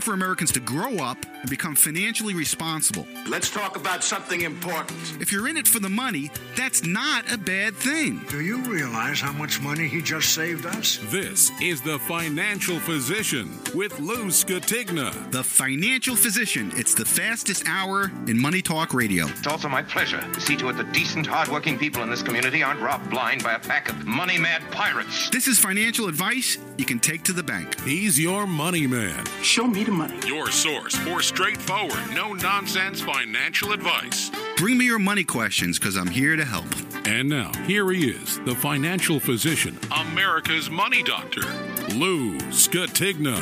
time for Americans to grow up and become financially responsible. Let's talk about something important. If you're in it for the money, that's not a bad thing. Do you realize how much money he just saved us? This is The Financial Physician with Lou Scatigna. The Financial Physician. It's the fastest hour in Money Talk Radio. It's also my pleasure to see to it that decent, hardworking people in this community aren't robbed blind by a pack of money mad pirates. This is financial advice you can take to the bank. He's your money man. Show me the money. Your source for straightforward, no nonsense financial advice. Bring me your money questions because I'm here to help. And now, here he is, the financial physician, America's money doctor, Lou Scatigna.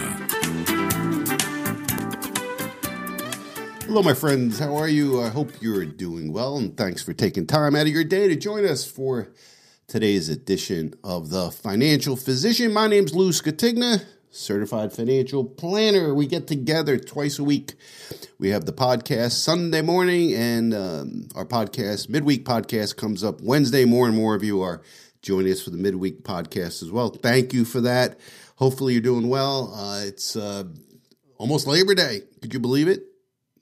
Hello, my friends. How are you? I hope you're doing well, and thanks for taking time out of your day to join us for today's edition of The Financial Physician. My name's Lou Scatigna, certified financial planner. We get together twice a week. We have the podcast Sunday morning, and um, our podcast, midweek podcast, comes up Wednesday. More and more of you are joining us for the midweek podcast as well. Thank you for that. Hopefully, you're doing well. Uh, it's uh, almost Labor Day. Could you believe it?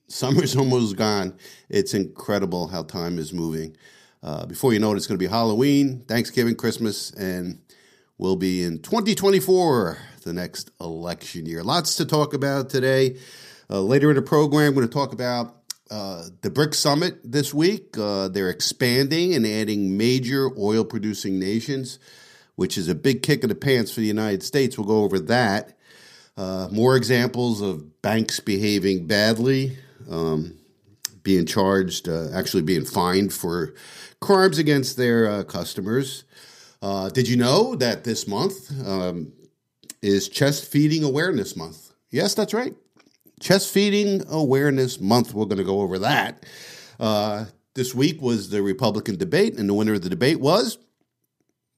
Summer's almost gone. It's incredible how time is moving. Uh, before you know it, it's going to be Halloween, Thanksgiving, Christmas, and we'll be in 2024, the next election year. Lots to talk about today. Uh, later in the program, we're going to talk about uh, the BRICS Summit this week. Uh, they're expanding and adding major oil producing nations, which is a big kick in the pants for the United States. We'll go over that. Uh, more examples of banks behaving badly, um, being charged, uh, actually being fined for crimes against their uh, customers. Did you know that this month um, is Chest Feeding Awareness Month? Yes, that's right. Chest Feeding Awareness Month. We're going to go over that. Uh, this week was the Republican debate, and the winner of the debate was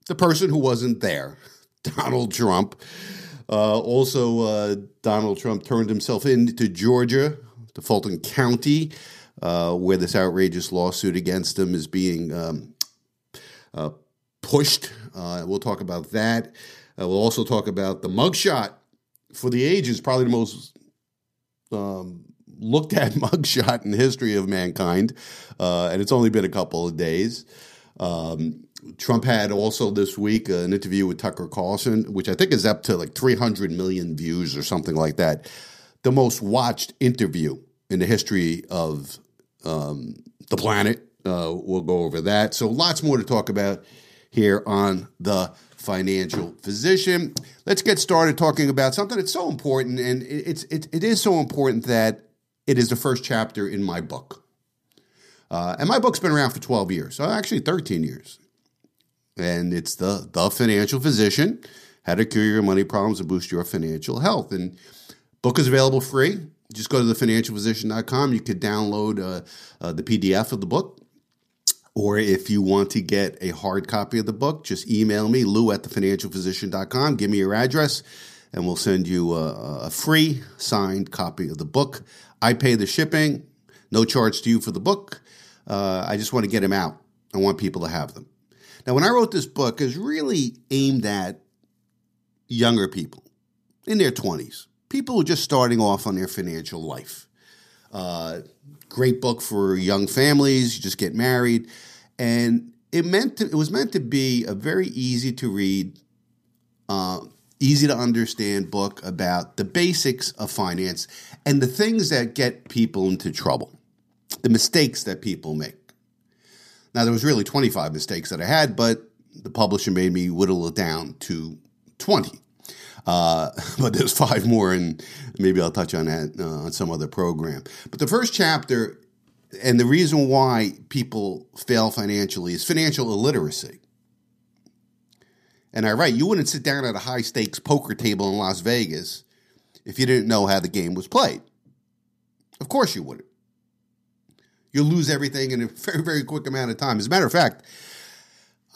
the person who wasn't there, Donald Trump. Uh, also, uh, Donald Trump turned himself into Georgia, to Fulton County, uh, where this outrageous lawsuit against him is being um, uh, pushed. Uh, we'll talk about that. Uh, we'll also talk about the mugshot for the ages, probably the most um, looked at mugshot in the history of mankind, uh, and it's only been a couple of days. Um, Trump had also this week an interview with Tucker Carlson, which I think is up to like 300 million views or something like that. The most watched interview in the history of um, the planet. Uh, we'll go over that. So, lots more to talk about here on the financial physician. Let's get started talking about something that's so important, and it's it, it is so important that it is the first chapter in my book. Uh, and my book's been around for 12 years, actually 13 years. And it's the The Financial Physician, How to Cure Your Money Problems and Boost Your Financial Health. And book is available free. Just go to thefinancialphysician.com. You could download uh, uh, the PDF of the book. Or if you want to get a hard copy of the book, just email me, lou at thefinancialphysician.com. Give me your address, and we'll send you a, a free signed copy of the book. I pay the shipping, no charge to you for the book. Uh, I just want to get them out. I want people to have them. Now, when I wrote this book, is really aimed at younger people in their 20s, people who are just starting off on their financial life. Uh, great book for young families. You just get married, and it meant to, it was meant to be a very easy to read, uh, easy to understand book about the basics of finance and the things that get people into trouble, the mistakes that people make. Now there was really 25 mistakes that I had, but the publisher made me whittle it down to 20. Uh, but there's five more, and maybe I'll touch on that uh, on some other program. But the first chapter, and the reason why people fail financially is financial illiteracy. And I write, you wouldn't sit down at a high stakes poker table in Las Vegas if you didn't know how the game was played. Of course you wouldn't. You'll lose everything in a very, very quick amount of time. As a matter of fact,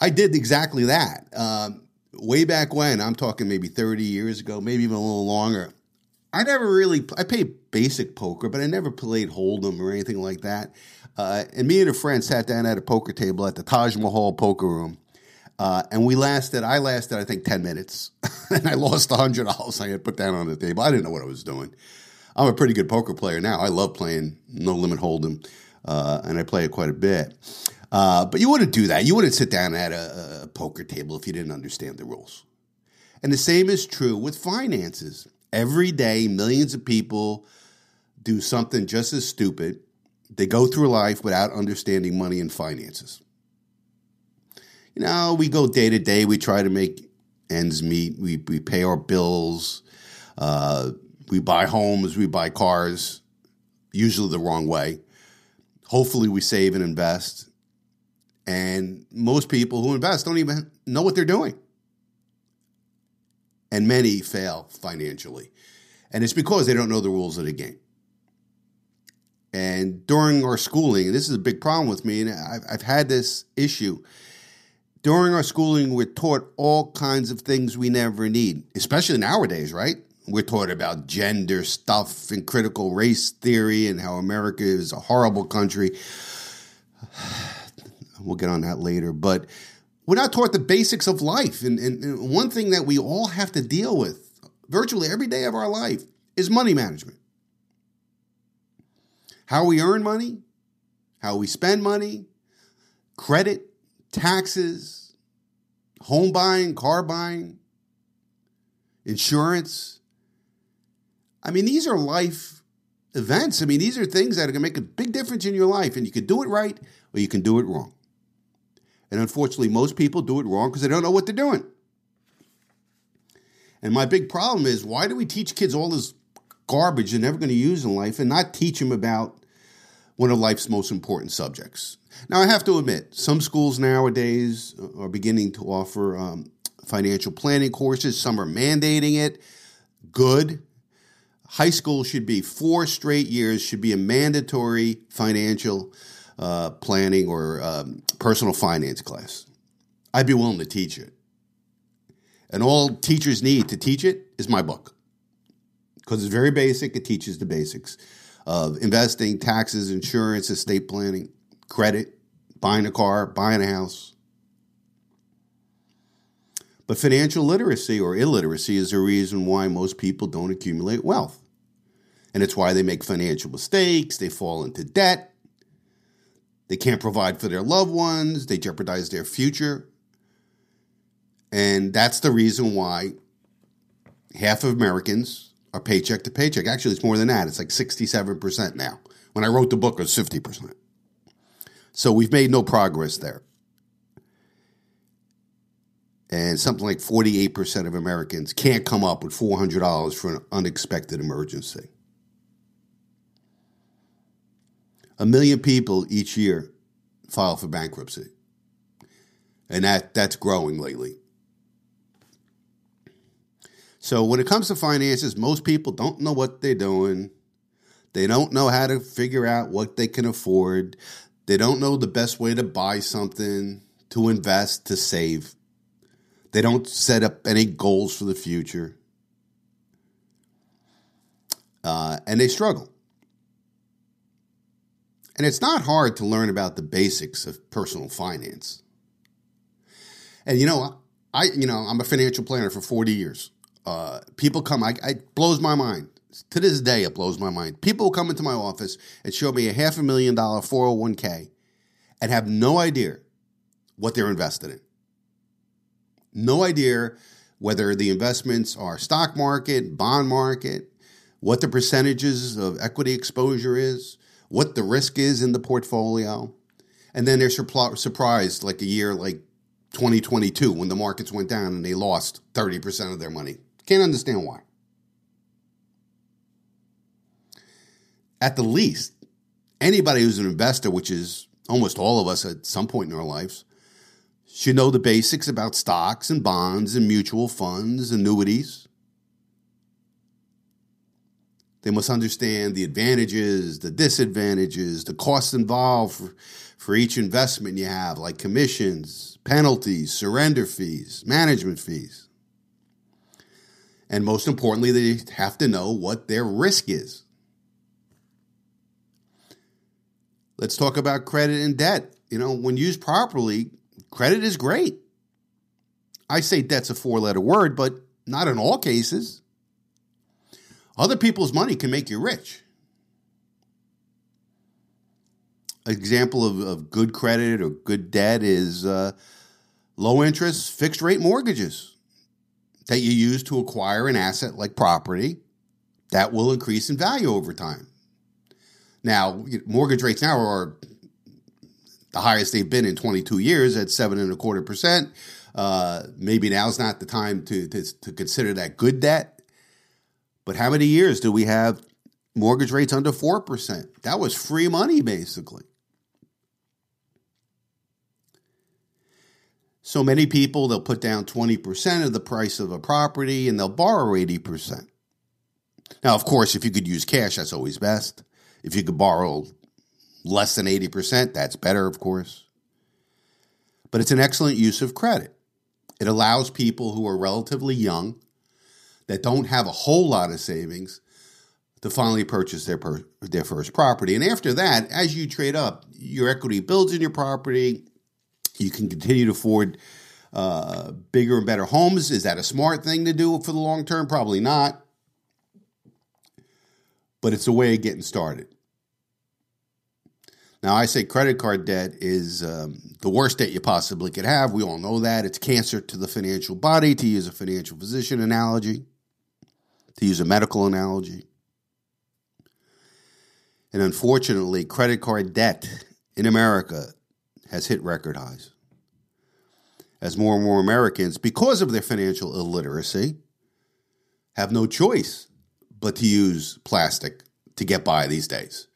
I did exactly that. Um, way back when, I'm talking maybe 30 years ago, maybe even a little longer. I never really, I played basic poker, but I never played Hold'em or anything like that. Uh, and me and a friend sat down at a poker table at the Taj Mahal poker room. Uh, and we lasted, I lasted, I think, 10 minutes. and I lost $100 I had put down on the table. I didn't know what I was doing. I'm a pretty good poker player now. I love playing No Limit Hold'em, uh, and I play it quite a bit. Uh, but you wouldn't do that. You wouldn't sit down at a, a poker table if you didn't understand the rules. And the same is true with finances. Every day, millions of people do something just as stupid. They go through life without understanding money and finances. You know, we go day to day, we try to make ends meet, we, we pay our bills, uh, we buy homes, we buy cars, usually the wrong way. Hopefully, we save and invest. And most people who invest don't even know what they're doing. And many fail financially. And it's because they don't know the rules of the game. And during our schooling, and this is a big problem with me, and I've, I've had this issue. During our schooling, we're taught all kinds of things we never need, especially nowadays, right? We're taught about gender stuff and critical race theory and how America is a horrible country. We'll get on that later. But we're not taught the basics of life. And, and, and one thing that we all have to deal with virtually every day of our life is money management. How we earn money, how we spend money, credit, taxes, home buying, car buying, insurance. I mean, these are life events. I mean, these are things that are going to make a big difference in your life, and you can do it right or you can do it wrong. And unfortunately, most people do it wrong because they don't know what they're doing. And my big problem is why do we teach kids all this garbage they're never going to use in life and not teach them about one of life's most important subjects? Now, I have to admit, some schools nowadays are beginning to offer um, financial planning courses, some are mandating it. Good. High school should be four straight years, should be a mandatory financial uh, planning or um, personal finance class. I'd be willing to teach it. And all teachers need to teach it is my book because it's very basic. It teaches the basics of investing, taxes, insurance, estate planning, credit, buying a car, buying a house. But financial literacy or illiteracy is the reason why most people don't accumulate wealth. And it's why they make financial mistakes, they fall into debt, they can't provide for their loved ones, they jeopardize their future. And that's the reason why half of Americans are paycheck to paycheck. Actually, it's more than that. It's like 67% now. When I wrote the book, it was 50%. So we've made no progress there. And something like 48% of Americans can't come up with $400 for an unexpected emergency. A million people each year file for bankruptcy. And that, that's growing lately. So when it comes to finances, most people don't know what they're doing. They don't know how to figure out what they can afford. They don't know the best way to buy something, to invest, to save. They don't set up any goals for the future. Uh, and they struggle. And it's not hard to learn about the basics of personal finance. And you know, I you know I'm a financial planner for 40 years. Uh, people come, I, it blows my mind. To this day, it blows my mind. People come into my office and show me a half a million dollar 401k and have no idea what they're invested in. No idea whether the investments are stock market, bond market, what the percentages of equity exposure is, what the risk is in the portfolio. And then they're surprised like a year like 2022 when the markets went down and they lost 30% of their money. Can't understand why. At the least, anybody who's an investor, which is almost all of us at some point in our lives, should know the basics about stocks and bonds and mutual funds, annuities. They must understand the advantages, the disadvantages, the costs involved for, for each investment you have, like commissions, penalties, surrender fees, management fees. And most importantly, they have to know what their risk is. Let's talk about credit and debt. You know, when used properly, credit is great. I say debt's a four letter word, but not in all cases. Other people's money can make you rich. Example of, of good credit or good debt is uh, low interest fixed rate mortgages that you use to acquire an asset like property that will increase in value over time. Now, mortgage rates now are the highest they've been in 22 years at seven and a quarter percent. Uh, maybe now's not the time to, to, to consider that good debt. But how many years do we have mortgage rates under 4%? That was free money, basically. So many people, they'll put down 20% of the price of a property and they'll borrow 80%. Now, of course, if you could use cash, that's always best. If you could borrow less than 80%, that's better, of course. But it's an excellent use of credit. It allows people who are relatively young, that don't have a whole lot of savings, to finally purchase their, per- their first property. And after that, as you trade up, your equity builds in your property. You can continue to afford uh, bigger and better homes. Is that a smart thing to do for the long term? Probably not. But it's a way of getting started. Now, I say credit card debt is um, the worst debt you possibly could have. We all know that. It's cancer to the financial body, to use a financial physician analogy, to use a medical analogy. And unfortunately, credit card debt in America has hit record highs. As more and more Americans, because of their financial illiteracy, have no choice but to use plastic to get by these days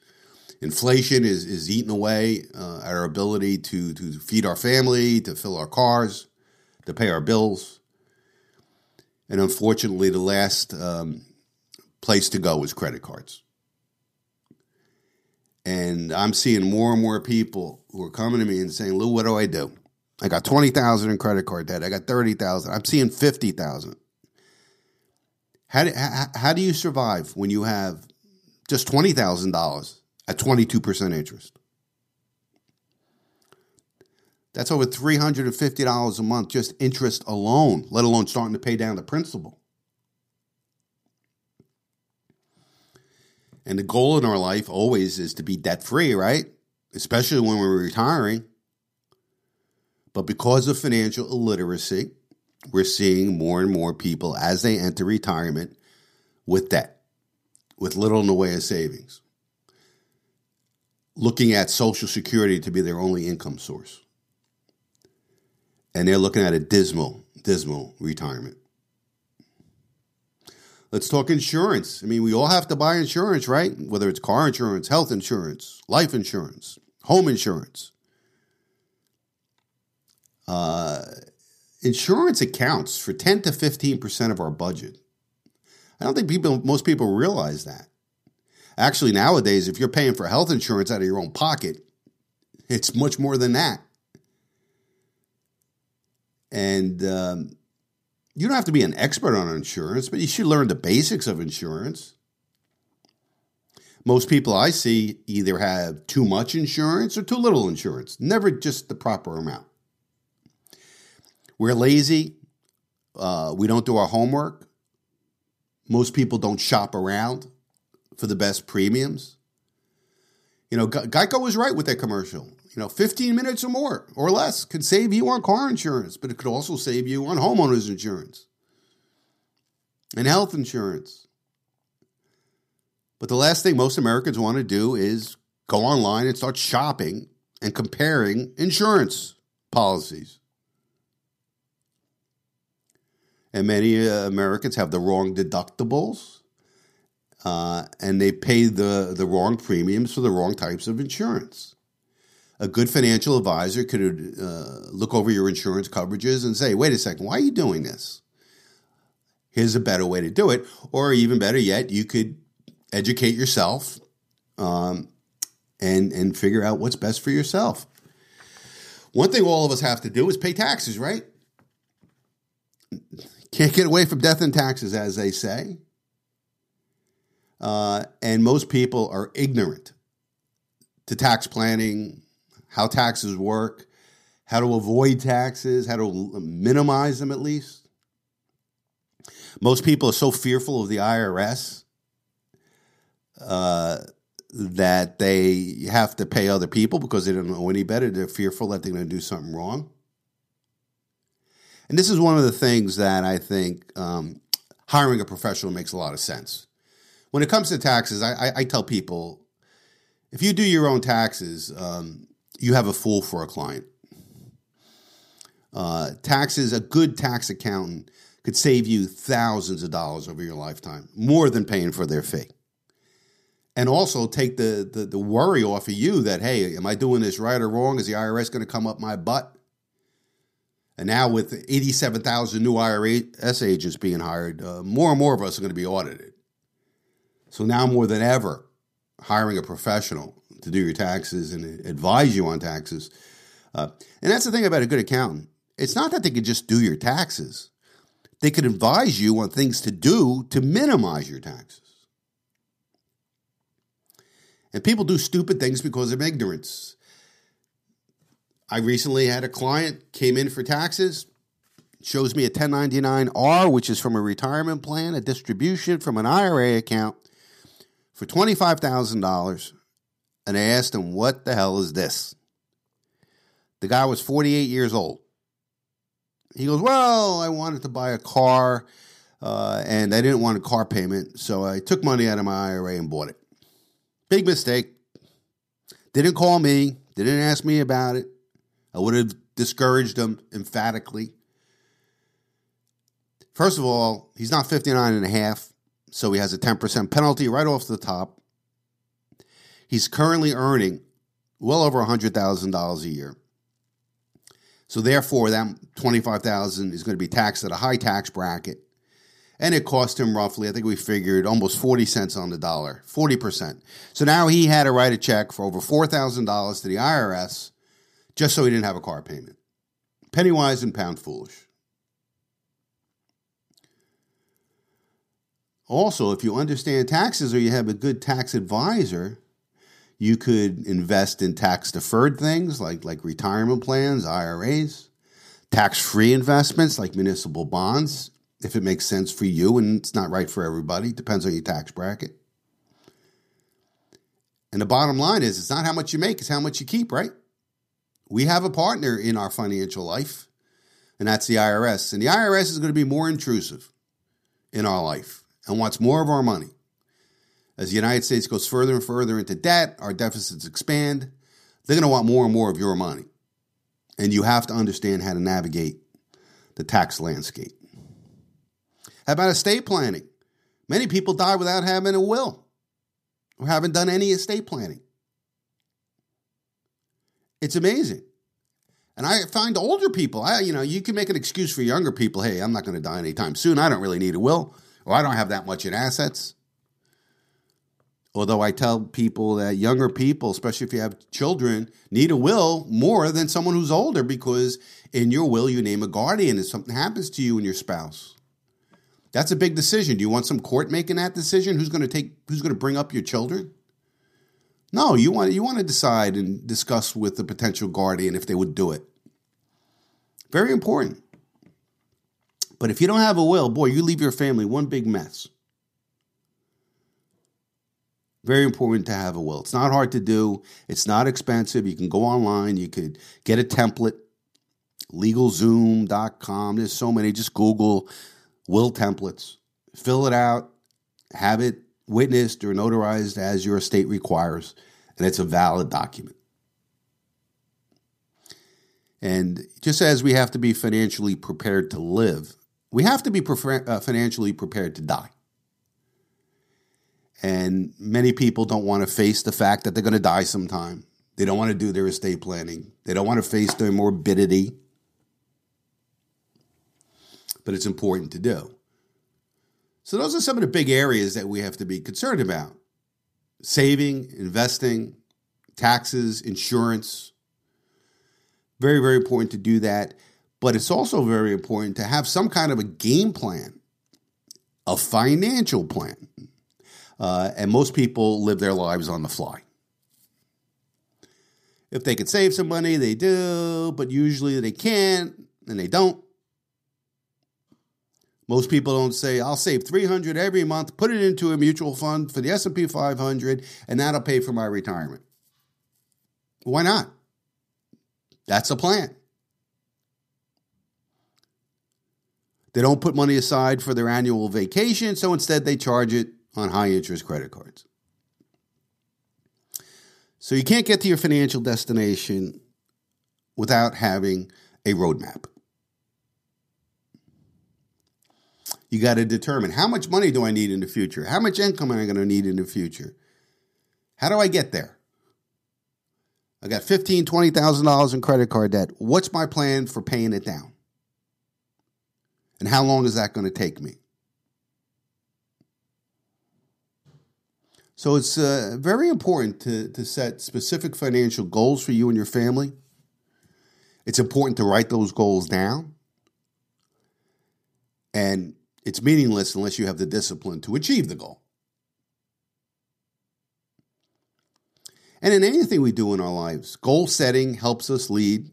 inflation is is eating away uh, our ability to to feed our family, to fill our cars, to pay our bills, and unfortunately, the last um, place to go is credit cards. And I'm seeing more and more people who are coming to me and saying, "Lou, what do I do? I got twenty thousand in credit card debt. I got thirty thousand. I'm seeing fifty thousand. How do, how, how do you survive when you have just twenty thousand dollars at 22% interest. That's over $350 a month, just interest alone, let alone starting to pay down the principal. And the goal in our life always is to be debt free, right? Especially when we're retiring. But because of financial illiteracy, we're seeing more and more people as they enter retirement with debt, with little in the way of savings looking at Social Security to be their only income source. And they're looking at a dismal, dismal retirement. Let's talk insurance. I mean, we all have to buy insurance, right? Whether it's car insurance, health insurance, life insurance, home insurance. Uh, insurance accounts for 10 to 15% of our budget. I don't think people, most people realize that. Actually, nowadays, if you're paying for health insurance out of your own pocket, it's much more than that. And um, you don't have to be an expert on insurance, but you should learn the basics of insurance. Most people I see either have too much insurance or too little insurance, never just the proper amount. We're lazy. Uh, we don't do our homework. Most people don't shop around for the best premiums. You know, Geico was right with that commercial. You know, 15 minutes or more or less could save you on car insurance, but it could also save you on homeowners insurance and health insurance. But the last thing most Americans want to do is go online and start shopping and comparing insurance policies. And many uh, Americans have the wrong deductibles uh, and they pay the, the wrong premiums for the wrong types of insurance. A good financial advisor could uh, look over your insurance coverages and say, wait a second, why are you doing this? Here's a better way to do it. Or even better yet, you could educate yourself um, and, and figure out what's best for yourself. One thing all of us have to do is pay taxes, right? Can't get away from death and taxes, as they say. Uh, and most people are ignorant to tax planning, how taxes work, how to avoid taxes, how to minimize them at least. Most people are so fearful of the IRS uh, that they have to pay other people because they don't know any better. They're fearful that they're going to do something wrong. And this is one of the things that I think um, hiring a professional makes a lot of sense. When it comes to taxes, I, I, I tell people if you do your own taxes, um, you have a fool for a client. Uh, taxes, a good tax accountant could save you thousands of dollars over your lifetime, more than paying for their fee. And also take the, the, the worry off of you that, hey, am I doing this right or wrong? Is the IRS going to come up my butt? And now, with 87,000 new IRS agents being hired, uh, more and more of us are going to be audited. So now, more than ever, hiring a professional to do your taxes and advise you on taxes. Uh, and that's the thing about a good accountant. It's not that they could just do your taxes, they could advise you on things to do to minimize your taxes. And people do stupid things because of ignorance. I recently had a client came in for taxes, shows me a 1099R, which is from a retirement plan, a distribution from an IRA account for $25,000. And I asked him, What the hell is this? The guy was 48 years old. He goes, Well, I wanted to buy a car uh, and I didn't want a car payment. So I took money out of my IRA and bought it. Big mistake. Didn't call me, didn't ask me about it. I would have discouraged him emphatically. First of all, he's not 59 and a half, so he has a 10% penalty right off the top. He's currently earning well over $100,000 a year. So therefore, that 25,000 is going to be taxed at a high tax bracket. And it cost him roughly, I think we figured almost 40 cents on the dollar, 40%. So now he had to write a check for over $4,000 to the IRS just so he didn't have a car payment. Penny wise and pound foolish. Also, if you understand taxes or you have a good tax advisor, you could invest in tax deferred things like, like retirement plans, IRAs, tax free investments like municipal bonds, if it makes sense for you and it's not right for everybody. Depends on your tax bracket. And the bottom line is it's not how much you make, it's how much you keep, right? We have a partner in our financial life, and that's the IRS. And the IRS is going to be more intrusive in our life and wants more of our money. As the United States goes further and further into debt, our deficits expand. They're going to want more and more of your money. And you have to understand how to navigate the tax landscape. How about estate planning? Many people die without having a will or haven't done any estate planning. It's amazing. And I find older people, I, you know, you can make an excuse for younger people. Hey, I'm not going to die anytime soon. I don't really need a will, or I don't have that much in assets. Although I tell people that younger people, especially if you have children, need a will more than someone who's older because in your will you name a guardian if something happens to you and your spouse. That's a big decision. Do you want some court making that decision? Who's going to take who's going to bring up your children? No, you want you want to decide and discuss with the potential guardian if they would do it. Very important. But if you don't have a will, boy, you leave your family one big mess. Very important to have a will. It's not hard to do. It's not expensive. You can go online. You could get a template. LegalZoom.com. There's so many. Just Google will templates. Fill it out. Have it witnessed or notarized as your estate requires, and it's a valid document. And just as we have to be financially prepared to live, we have to be prefer- uh, financially prepared to die. And many people don't want to face the fact that they're going to die sometime. They don't want to do their estate planning. They don't want to face their morbidity. But it's important to do. So, those are some of the big areas that we have to be concerned about saving, investing, taxes, insurance. Very, very important to do that. But it's also very important to have some kind of a game plan, a financial plan. Uh, and most people live their lives on the fly. If they could save some money, they do, but usually they can't and they don't. Most people don't say, I'll save 300 every month, put it into a mutual fund for the S&P 500, and that'll pay for my retirement. Why not? That's a plan. They don't put money aside for their annual vacation, so instead they charge it on high interest credit cards. So you can't get to your financial destination without having a roadmap. You got to determine how much money do I need in the future? How much income am I going to need in the future? How do I get there? I got fifteen, twenty thousand dollars in credit card debt. What's my plan for paying it down? And how long is that going to take me? So it's uh, very important to, to set specific financial goals for you and your family. It's important to write those goals down. And it's meaningless unless you have the discipline to achieve the goal. And in anything we do in our lives, goal setting helps us lead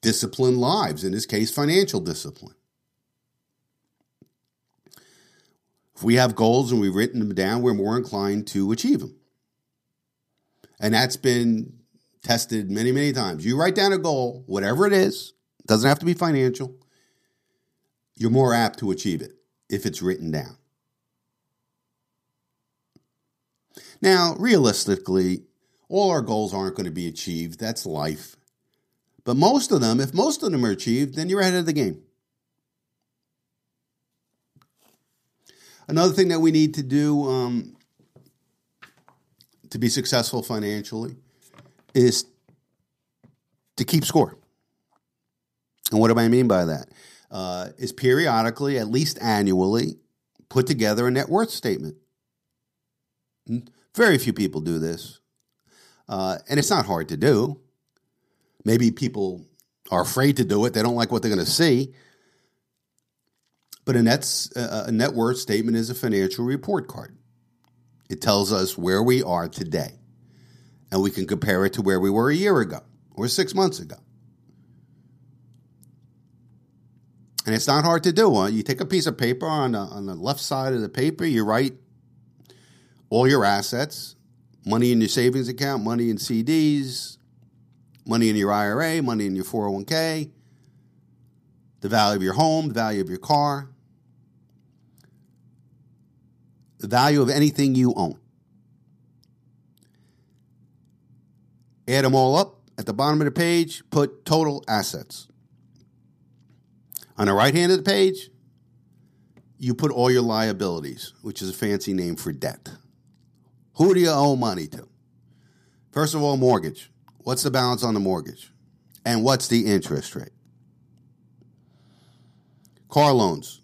disciplined lives, in this case, financial discipline. If we have goals and we've written them down, we're more inclined to achieve them. And that's been tested many, many times. You write down a goal, whatever it is, doesn't have to be financial, you're more apt to achieve it if it's written down. Now, realistically, all our goals aren't going to be achieved. That's life. But most of them, if most of them are achieved, then you're ahead of the game. Another thing that we need to do um, to be successful financially is to keep score. And what do I mean by that? Uh, is periodically, at least annually, put together a net worth statement. Hmm? Very few people do this. Uh, and it's not hard to do. Maybe people are afraid to do it, they don't like what they're going to see. But a, net's, uh, uh, a net worth statement is a financial report card. It tells us where we are today, and we can compare it to where we were a year ago or six months ago. And it's not hard to do. You take a piece of paper on the, on the left side of the paper, you write all your assets, money in your savings account, money in CDs, money in your IRA, money in your 401k, the value of your home, the value of your car, the value of anything you own. Add them all up. At the bottom of the page, put total assets. On the right hand of the page, you put all your liabilities, which is a fancy name for debt. Who do you owe money to? First of all, mortgage. What's the balance on the mortgage? And what's the interest rate? Car loans.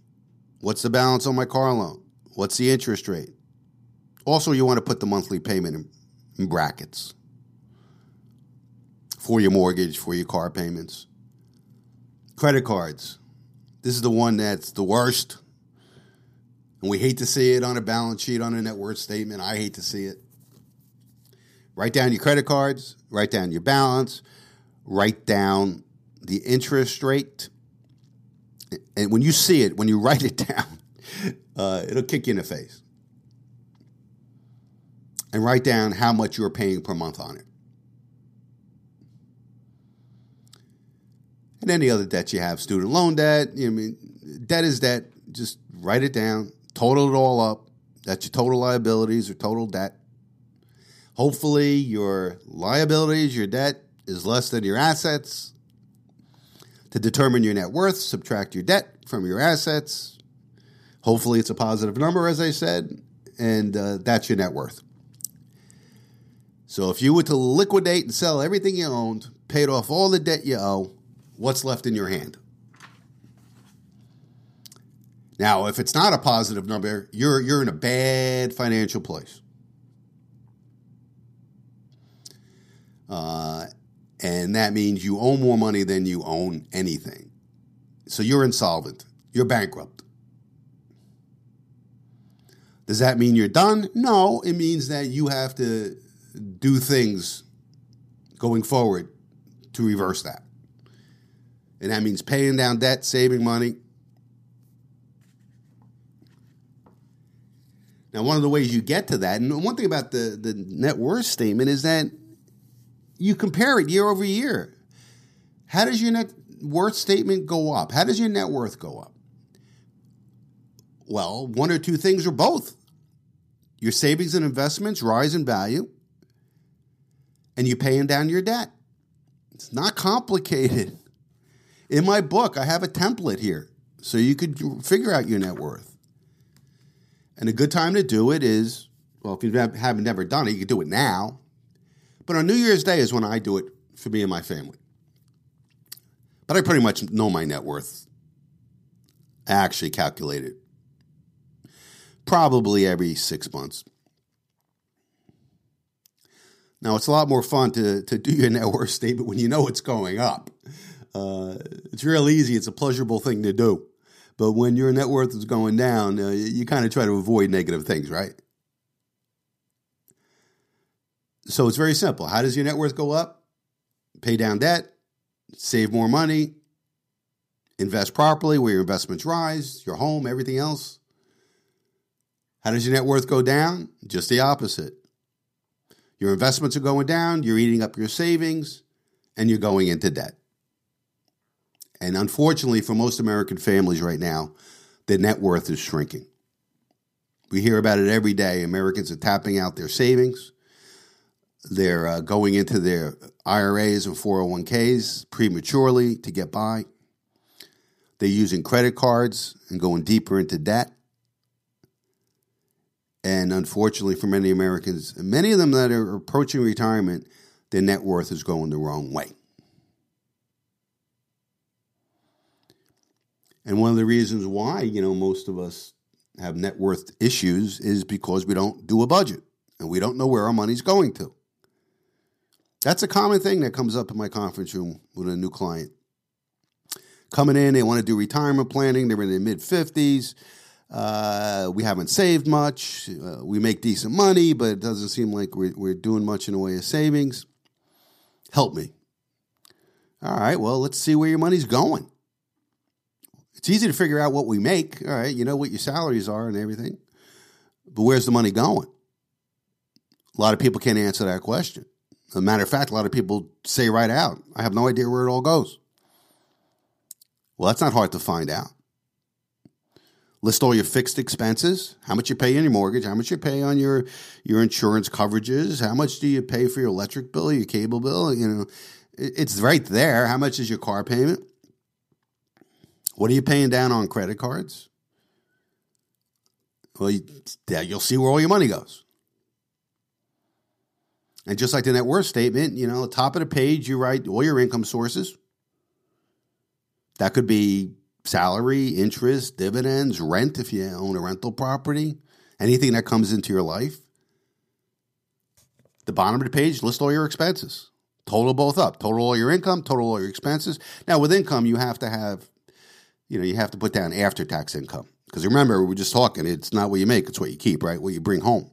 What's the balance on my car loan? What's the interest rate? Also, you want to put the monthly payment in, brackets for your mortgage, for your car payments. Credit cards. This is the one that's the worst. And we hate to see it on a balance sheet, on a net worth statement. I hate to see it. Write down your credit cards, write down your balance, write down the interest rate. And when you see it, when you write it down, uh, it'll kick you in the face. And write down how much you're paying per month on it. And any other debt you have, student loan debt, you know, I mean, debt is debt. Just write it down, total it all up. That's your total liabilities or total debt. Hopefully, your liabilities, your debt is less than your assets. To determine your net worth, subtract your debt from your assets. Hopefully, it's a positive number, as I said, and uh, that's your net worth. So, if you were to liquidate and sell everything you owned, paid off all the debt you owe, what's left in your hand? Now, if it's not a positive number, you're you're in a bad financial place. Uh, and that means you owe more money than you own anything. So you're insolvent. You're bankrupt. Does that mean you're done? No, it means that you have to do things going forward to reverse that. And that means paying down debt, saving money, Now, one of the ways you get to that, and one thing about the, the net worth statement is that you compare it year over year. How does your net worth statement go up? How does your net worth go up? Well, one or two things or both. Your savings and investments rise in value, and you're paying down your debt. It's not complicated. In my book, I have a template here so you could figure out your net worth. And a good time to do it is, well, if you haven't never done it, you can do it now. But on New Year's Day is when I do it for me and my family. But I pretty much know my net worth. I actually calculate it probably every six months. Now, it's a lot more fun to, to do your net worth statement when you know it's going up. Uh, it's real easy, it's a pleasurable thing to do. But when your net worth is going down, uh, you kind of try to avoid negative things, right? So it's very simple. How does your net worth go up? Pay down debt, save more money, invest properly where your investments rise, your home, everything else. How does your net worth go down? Just the opposite. Your investments are going down, you're eating up your savings, and you're going into debt. And unfortunately, for most American families right now, their net worth is shrinking. We hear about it every day. Americans are tapping out their savings. They're uh, going into their IRAs and 401ks prematurely to get by. They're using credit cards and going deeper into debt. And unfortunately, for many Americans, many of them that are approaching retirement, their net worth is going the wrong way. And one of the reasons why, you know, most of us have net worth issues is because we don't do a budget and we don't know where our money's going to. That's a common thing that comes up in my conference room with a new client. Coming in, they want to do retirement planning, they're in their mid 50s uh, we haven't saved much. Uh, we make decent money, but it doesn't seem like we're, we're doing much in the way of savings. Help me. All right, well, let's see where your money's going. It's easy to figure out what we make. All right, you know what your salaries are and everything. But where's the money going? A lot of people can't answer that question. As a matter of fact, a lot of people say right out, I have no idea where it all goes. Well, that's not hard to find out. List all your fixed expenses, how much you pay on your mortgage, how much you pay on your your insurance coverages, how much do you pay for your electric bill, your cable bill, you know, it's right there. How much is your car payment? What are you paying down on credit cards? Well, you, you'll see where all your money goes. And just like the net worth statement, you know, top of the page, you write all your income sources. That could be salary, interest, dividends, rent if you own a rental property, anything that comes into your life. The bottom of the page, list all your expenses. Total both up. Total all your income, total all your expenses. Now, with income, you have to have, you know, you have to put down after tax income. Because remember, we were just talking, it's not what you make, it's what you keep, right? What you bring home.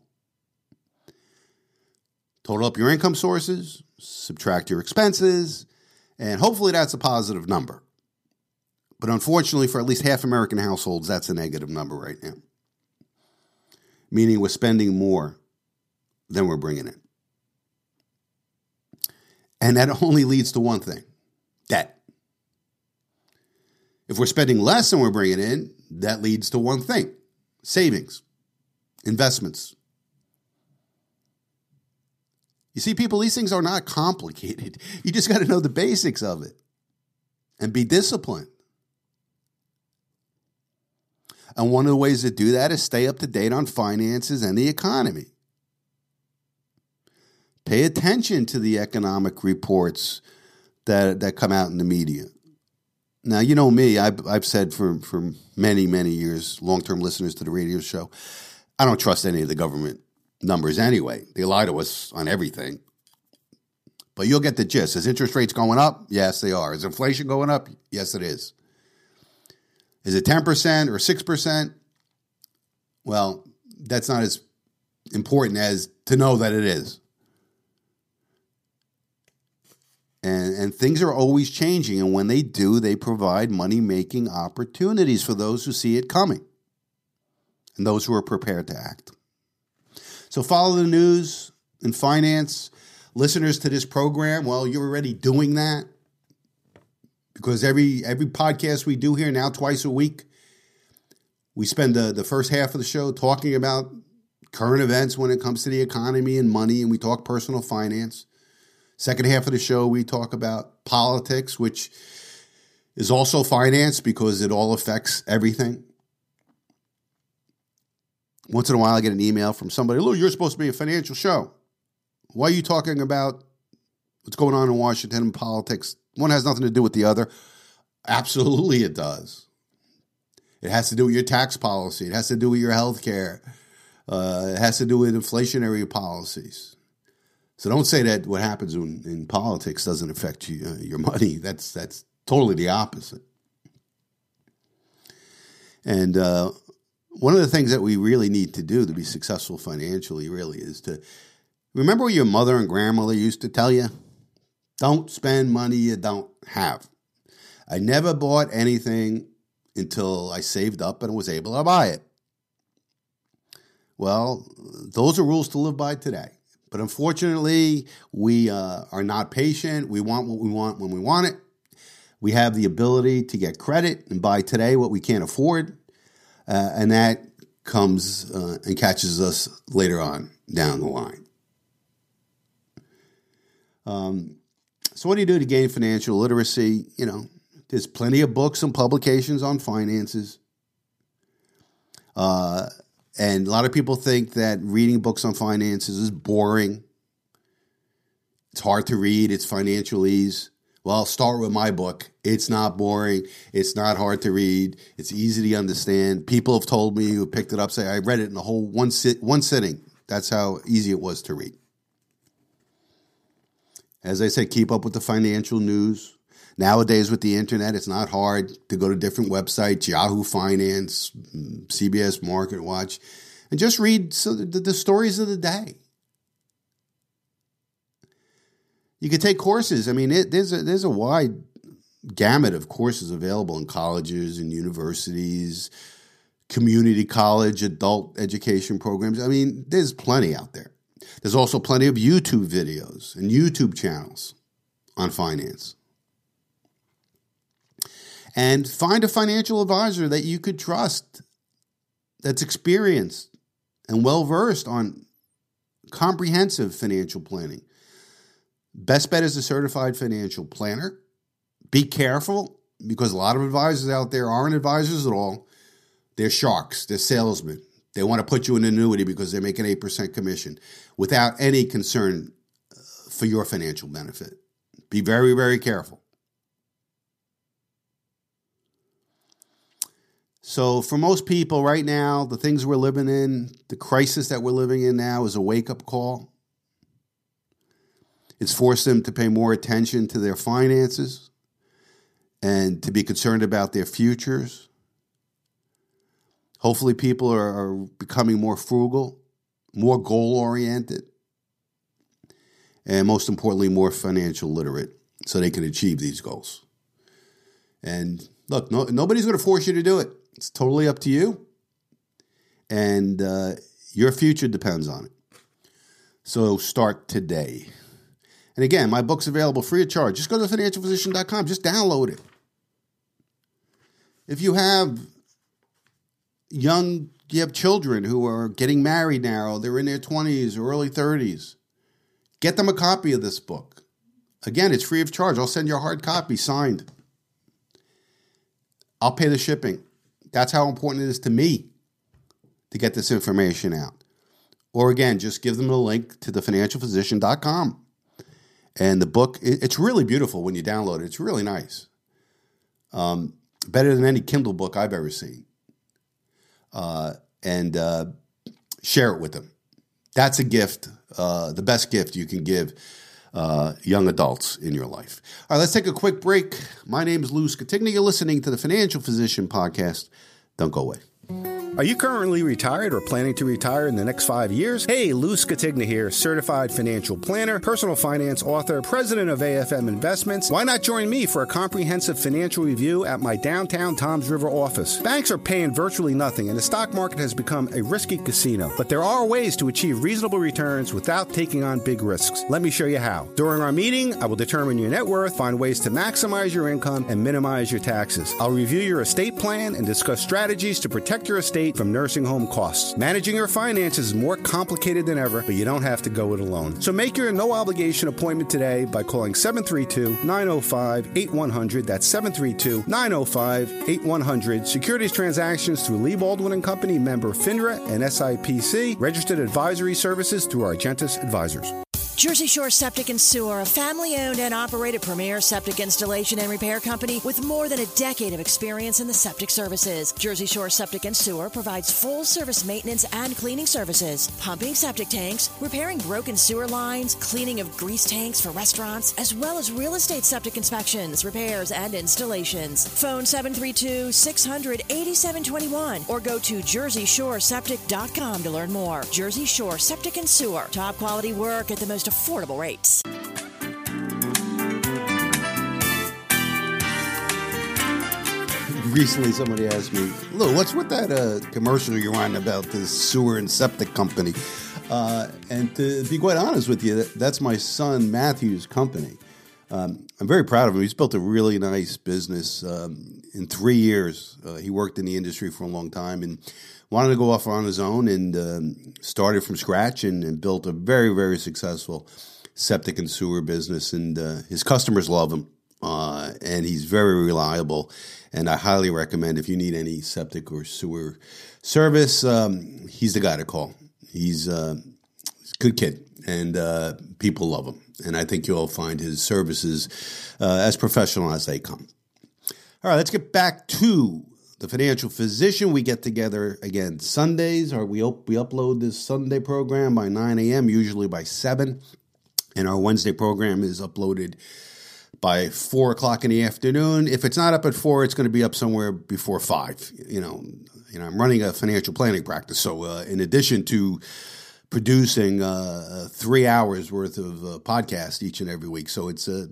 Total up your income sources, subtract your expenses, and hopefully that's a positive number. But unfortunately, for at least half American households, that's a negative number right now. Meaning we're spending more than we're bringing in. And that only leads to one thing debt. If we're spending less than we're bringing in, that leads to one thing savings, investments. You see, people, these things are not complicated. You just got to know the basics of it and be disciplined. And one of the ways to do that is stay up to date on finances and the economy. Pay attention to the economic reports that, that come out in the media. Now, you know me, I've, I've said for, for many, many years, long term listeners to the radio show, I don't trust any of the government numbers anyway. They lie to us on everything. But you'll get the gist. Is interest rates going up? Yes, they are. Is inflation going up? Yes, it is. Is it 10% or 6%? Well, that's not as important as to know that it is. And, and things are always changing. And when they do, they provide money making opportunities for those who see it coming and those who are prepared to act. So follow the news and finance. Listeners to this program, well, you're already doing that because every every podcast we do here now twice a week, we spend the, the first half of the show talking about current events when it comes to the economy and money, and we talk personal finance. Second half of the show, we talk about politics, which is also finance because it all affects everything. Once in a while, I get an email from somebody, Lou, you're supposed to be a financial show. Why are you talking about what's going on in Washington and politics? One has nothing to do with the other. Absolutely, it does. It has to do with your tax policy. It has to do with your health care. Uh, it has to do with inflationary policies. So don't say that what happens in, in politics doesn't affect you, uh, your money. That's that's totally the opposite. And uh, one of the things that we really need to do to be successful financially, really, is to remember what your mother and grandmother used to tell you. Don't spend money you don't have. I never bought anything until I saved up and was able to buy it. Well, those are rules to live by today. But unfortunately, we uh, are not patient. We want what we want when we want it. We have the ability to get credit and buy today what we can't afford. Uh, and that comes uh, and catches us later on down the line. Um, so, what do you do to gain financial literacy? You know, there's plenty of books and publications on finances. Uh, and a lot of people think that reading books on finances is boring. It's hard to read, it's financialese. Well, I'll start with my book. It's not boring. It's not hard to read. It's easy to understand. People have told me who picked it up say I read it in a whole one sit one sitting. That's how easy it was to read. As I said, keep up with the financial news. Nowadays, with the internet, it's not hard to go to different websites, Yahoo Finance, CBS Market Watch, and just read the, stories of the day. You could take courses. I mean, it, there's a there's a wide gamut of courses available in colleges and universities, community college, adult education programs. I mean, there's plenty out there. There's also plenty of YouTube videos and YouTube channels on finance. And find a financial advisor that you could trust, that's experienced and well versed on comprehensive financial planning. Best bet is a certified financial planner. Be careful because a lot of advisors out there aren't advisors at all. They're sharks, they're salesmen. They want to put you in an annuity because they're making 8% commission without any concern uh, for your financial benefit. Be very, very careful. So, for most people right now, the things we're living in, the crisis that we're living in now is a wake up call. It's forced them to pay more attention to their finances and to be concerned about their futures. Hopefully, people are, are becoming more frugal, more goal oriented, and most importantly, more financial literate so they can achieve these goals. And look, no, nobody's going to force you to do it. It's totally up to you. And uh, your future depends on it. So start today. And again, my book's available free of charge. Just go to financialphysician.com, just download it. If you have young, you have children who are getting married now, they're in their 20s or early 30s, get them a copy of this book. Again, it's free of charge. I'll send you a hard copy signed. I'll pay the shipping. That's how important it is to me to get this information out. Or again, just give them a link to thefinancialphysician.com. And the book, it's really beautiful when you download it. It's really nice. Um, better than any Kindle book I've ever seen. Uh, and uh, share it with them. That's a gift, uh, the best gift you can give uh, young adults in your life. All right, let's take a quick break. My name is Lou Scatigna. You're listening to the Financial Physician Podcast. Don't go away. Are you currently retired or planning to retire in the next five years? Hey, Lou Scatigna here, certified financial planner, personal finance author, president of AFM Investments. Why not join me for a comprehensive financial review at my downtown Toms River office? Banks are paying virtually nothing, and the stock market has become a risky casino. But there are ways to achieve reasonable returns without taking on big risks. Let me show you how. During our meeting, I will determine your net worth, find ways to maximize your income, and minimize your taxes. I'll review your estate plan and discuss strategies to protect your estate from nursing home costs. Managing your finances is more complicated than ever, but you don't have to go it alone. So make your no obligation appointment today by calling 732 905 8100. That's 732 905 8100. Securities transactions through Lee Baldwin and Company, member FINRA and SIPC, registered advisory services through Argentus Advisors. Jersey Shore Septic and Sewer, a family owned and operated premier septic installation and repair company with more than a decade of experience in the septic services. Jersey Shore Septic and Sewer provides full service maintenance and cleaning services, pumping septic tanks, repairing broken sewer lines, cleaning of grease tanks for restaurants, as well as real estate septic inspections, repairs, and installations. Phone 732 600 8721 or go to jerseyshoreseptic.com to learn more. Jersey Shore Septic and Sewer, top quality work at the most affordable rates. Recently, somebody asked me, "Lou, what's with that uh, commercial you're on about this sewer and septic company?" Uh, and to be quite honest with you, that's my son Matthew's company. Um, I'm very proud of him. He's built a really nice business. Um, in three years, uh, he worked in the industry for a long time and wanted to go off on his own and um, started from scratch and, and, built a very, very successful septic and sewer business. And uh, his customers love him. Uh, and he's very reliable. And I highly recommend if you need any septic or sewer service, um, he's the guy to call. He's, uh, he's a good kid, and uh, people love him. And I think you'll find his services uh, as professional as they come. All right, let's get back to the financial physician. We get together again Sundays, or we op- we upload this Sunday program by 9 a.m., usually by 7. And our Wednesday program is uploaded by 4 o'clock in the afternoon. If it's not up at 4, it's going to be up somewhere before 5. You know, you know I'm running a financial planning practice. So, uh, in addition to producing uh, three hours worth of uh, podcast each and every week. So it's a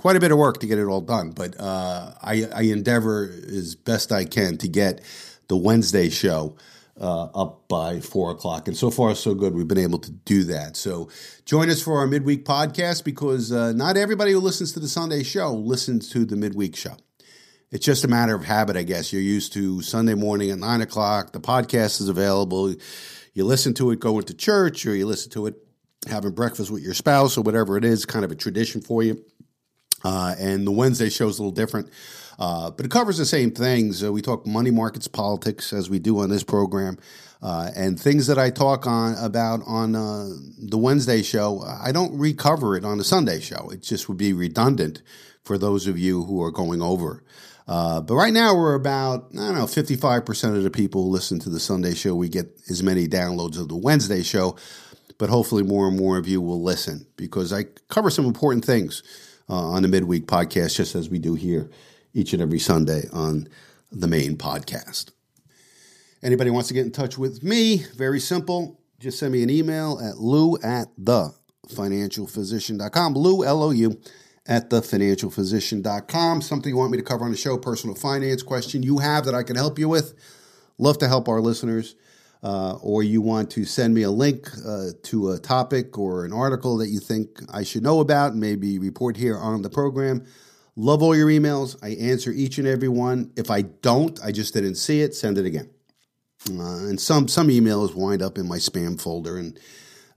quite a bit of work to get it all done, but uh, I, I, endeavor as best I can to get the Wednesday show uh, up by four o'clock. And so far, so good. We've been able to do that. So join us for our midweek podcast because uh, not everybody who listens to the Sunday show listens to the midweek show. It's just a matter of habit, I guess. You're used to Sunday morning at nine o'clock. The podcast is available. You listen to it going to church, or you listen to it having breakfast with your spouse, or whatever it is, kind of a tradition for you. Uh, and the Wednesday show is a little different, uh, but it covers the same things. Uh, we talk money markets, politics, as we do on this program, uh, and things that I talk on about on uh, the Wednesday show. I don't recover it on the Sunday show. It just would be redundant for those of you who are going over. Uh, but right now we're about I don't know fifty five percent of the people who listen to the Sunday show. We get as many downloads of the Wednesday show, but hopefully more and more of you will listen because I cover some important things uh, on the midweek podcast, just as we do here each and every Sunday on the main podcast. Anybody wants to get in touch with me, very simple. Just send me an email at lou at the financialphysician.com. Lou, L O U, at thefinancialphysician.com. Something you want me to cover on the show, personal finance question you have that I can help you with. Love to help our listeners uh, or you want to send me a link uh, to a topic or an article that you think I should know about maybe report here on the program, love all your emails. I answer each and every one. If I don't, I just didn't see it, send it again. Uh, and some some emails wind up in my spam folder, and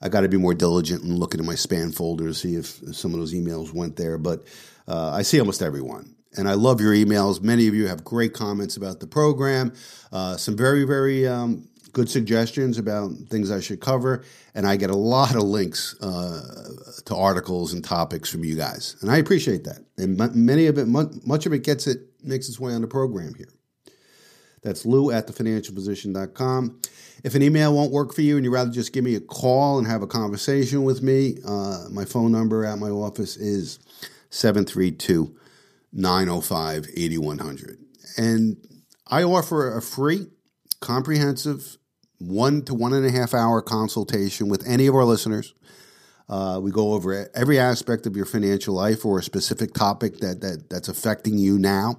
I got to be more diligent and looking in my spam folder to see if, if some of those emails went there. But uh, I see almost everyone and I love your emails. Many of you have great comments about the program. Uh, some very, very um, good suggestions about things I should cover, and I get a lot of links uh, to articles and topics from you guys, and I appreciate that. And many of it, much of it, gets it makes its way on the program here. That's Lou at thefinancialphysician.com. If an email won't work for you and you'd rather just give me a call and have a conversation with me, uh, my phone number at my office is 732 905 8100. And I offer a free comprehensive one to one and a half hour consultation with any of our listeners. Uh, we go over every aspect of your financial life or a specific topic that, that that's affecting you now.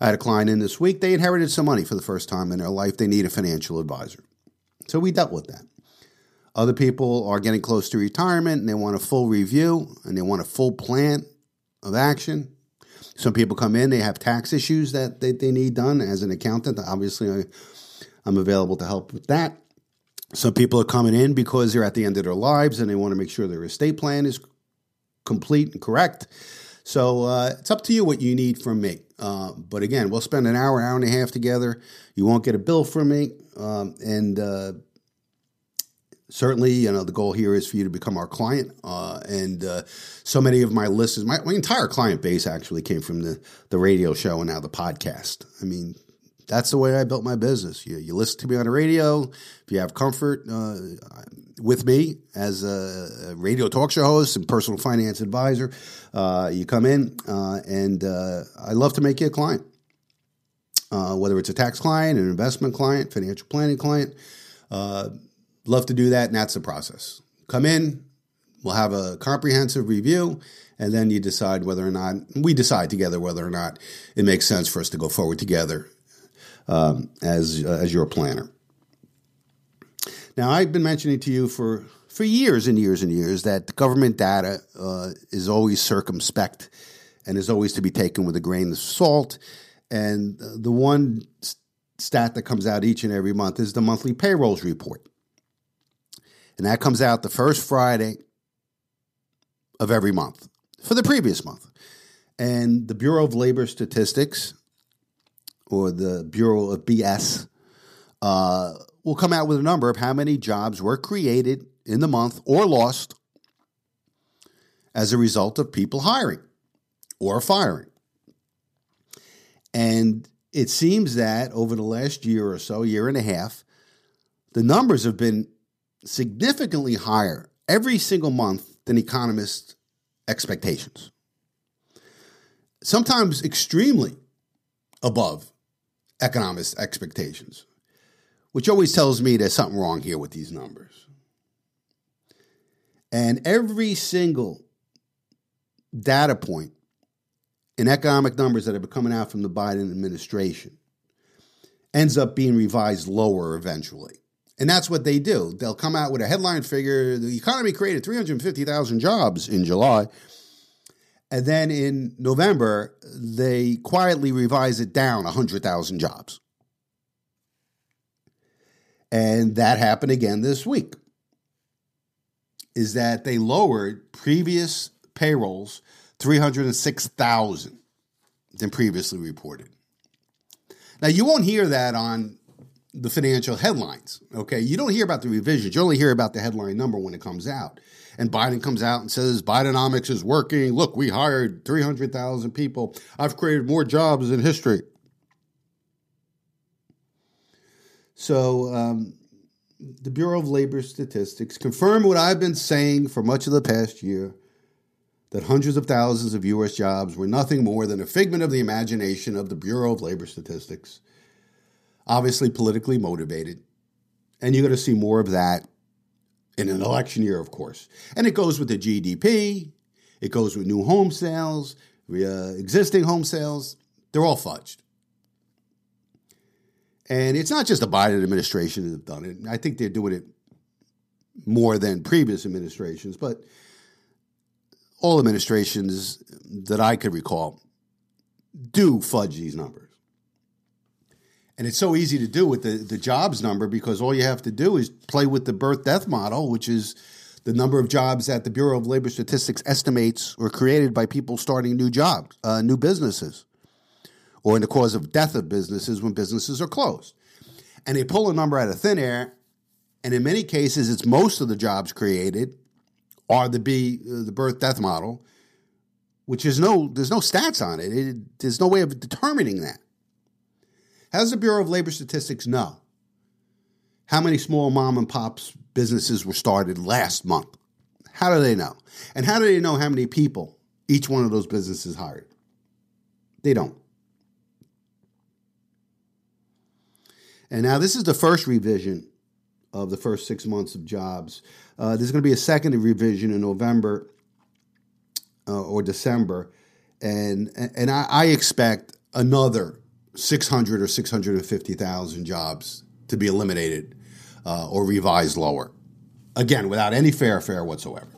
I had a client in this week. They inherited some money for the first time in their life. They need a financial advisor. So we dealt with that. Other people are getting close to retirement and they want a full review and they want a full plan of action. Some people come in, they have tax issues that they, they need done as an accountant. Obviously, I, I'm available to help with that. Some people are coming in because they're at the end of their lives and they want to make sure their estate plan is complete and correct. So uh, it's up to you what you need from me. Uh, but again, we'll spend an hour, hour and a half together. You won't get a bill from me. Um, and uh, certainly, you know, the goal here is for you to become our client. Uh, and uh, so many of my listeners, my, my entire client base actually came from the, the radio show and now the podcast. I mean, that's the way I built my business. You, you listen to me on the radio. If you have comfort uh, with me as a, radio talk show host and personal finance advisor, uh, you come in, uh, and uh, I love to make you a client. Uh, whether it's a tax client, an investment client, financial planning client, uh, love to do that, and that's the process. Come in, we'll have a comprehensive review, and then you decide whether or not we decide together whether or not it makes sense for us to go forward together um, as uh, as your planner. Now, I've been mentioning to you for for years and years and years that the government data uh, is always circumspect and is always to be taken with a grain of salt. And the one stat that comes out each and every month is the monthly payrolls report. And that comes out the first Friday of every month for the previous month. And the Bureau of Labor Statistics or the Bureau of BS uh, will come out with a number of how many jobs were created in the month or lost as a result of people hiring or firing. And it seems that over the last year or so, year and a half, the numbers have been significantly higher every single month than economists' expectations. Sometimes extremely above economists' expectations, which always tells me there's something wrong here with these numbers. And every single data point in economic numbers that been coming out from the Biden administration ends up being revised lower eventually. And that's what they do. They'll come out with a headline figure the economy created 350,000 jobs in July. And then in November, they quietly revise it down 100,000 jobs. And that happened again this week. Is that they lowered previous payrolls 306,000 than previously reported. Now, you won't hear that on the financial headlines, okay? You don't hear about the revisions. You only hear about the headline number when it comes out and Biden comes out and says Bidenomics is working. Look, we hired 300,000 people. I've created more jobs in history. So, um, the Bureau of Labor Statistics confirmed what I've been saying for much of the past year that hundreds of thousands of U.S. jobs were nothing more than a figment of the imagination of the Bureau of Labor Statistics, obviously politically motivated. And you're going to see more of that in an election year, of course. And it goes with the GDP, it goes with new home sales, uh, existing home sales. They're all fudged. And it's not just the Biden administration that have done it. I think they're doing it more than previous administrations, but all administrations that I could recall do fudge these numbers. And it's so easy to do with the, the jobs number because all you have to do is play with the birth death model, which is the number of jobs that the Bureau of Labor Statistics estimates were created by people starting new jobs, uh, new businesses, or in the cause of death of businesses when businesses are closed. And they pull a number out of thin air, and in many cases, it's most of the jobs created are the B, uh, the birth death model, which is no, there's no stats on it. it. There's no way of determining that. How does the Bureau of Labor Statistics know how many small mom and pops businesses were started last month? How do they know? And how do they know how many people each one of those businesses hired? They don't. And now this is the first revision of the first six months of jobs. Uh, there's going to be a second revision in November uh, or December, and and I, I expect another 600 or 650,000 jobs to be eliminated uh, or revised lower. Again, without any fair fare whatsoever.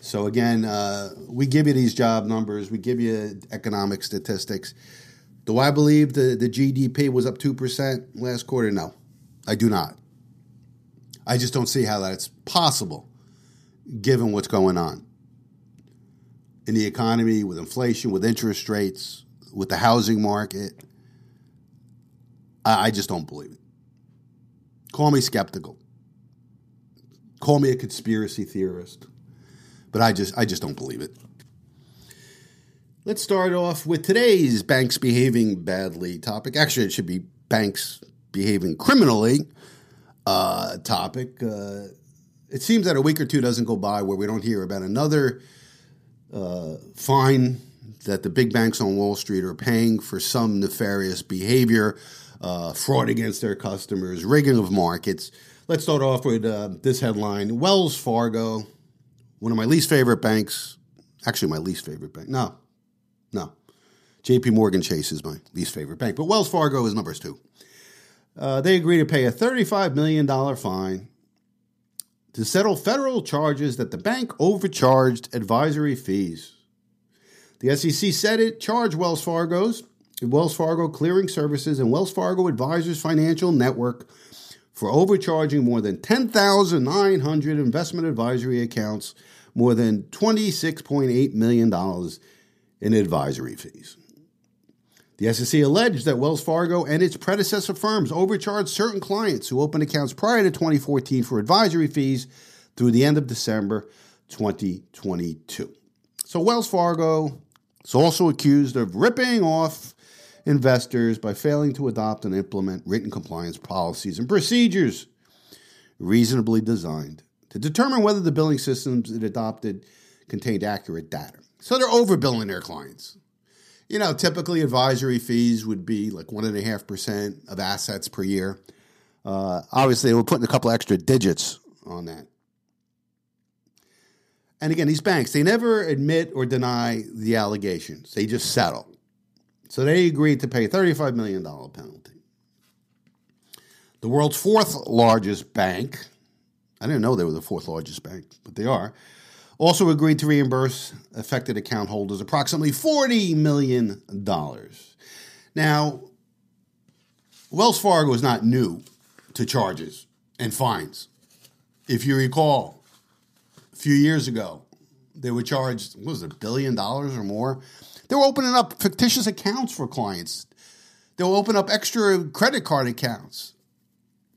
So again, uh, we give you these job numbers, we give you economic statistics. Do I believe the, the GDP was up 2% last quarter? No, I do not. I just don't see how that's possible given what's going on in the economy with inflation, with interest rates, with the housing market. I, I just don't believe it. Call me skeptical. Call me a conspiracy theorist. But I just I just don't believe it. Let's start off with today's banks behaving badly topic. Actually, it should be banks behaving criminally uh, topic. Uh, it seems that a week or two doesn't go by where we don't hear about another uh, fine that the big banks on Wall Street are paying for some nefarious behavior, uh, fraud against their customers, rigging of markets. Let's start off with uh, this headline Wells Fargo, one of my least favorite banks, actually, my least favorite bank. No, no. JP Morgan Chase is my least favorite bank, but Wells Fargo is numbers two. Uh, they agree to pay a $35 million fine to settle federal charges that the bank overcharged advisory fees. The SEC said it charged Wells Fargo's Wells Fargo Clearing Services and Wells Fargo Advisors Financial Network for overcharging more than 10,900 investment advisory accounts, more than $26.8 million in advisory fees. The SEC alleged that Wells Fargo and its predecessor firms overcharged certain clients who opened accounts prior to 2014 for advisory fees through the end of December 2022. So Wells Fargo is also accused of ripping off investors by failing to adopt and implement written compliance policies and procedures reasonably designed to determine whether the billing systems it adopted contained accurate data. So they're overbilling their clients. You know, typically advisory fees would be like one and a half percent of assets per year. Uh, obviously, we're putting a couple extra digits on that. And again, these banks, they never admit or deny the allegations. They just settle. So they agreed to pay a $35 million penalty. The world's fourth largest bank, I didn't know they were the fourth largest bank, but they are, also agreed to reimburse affected account holders approximately $40 million. Now, Wells Fargo is not new to charges and fines. If you recall, few years ago, they were charged, what was it, a billion dollars or more? They were opening up fictitious accounts for clients. They will open up extra credit card accounts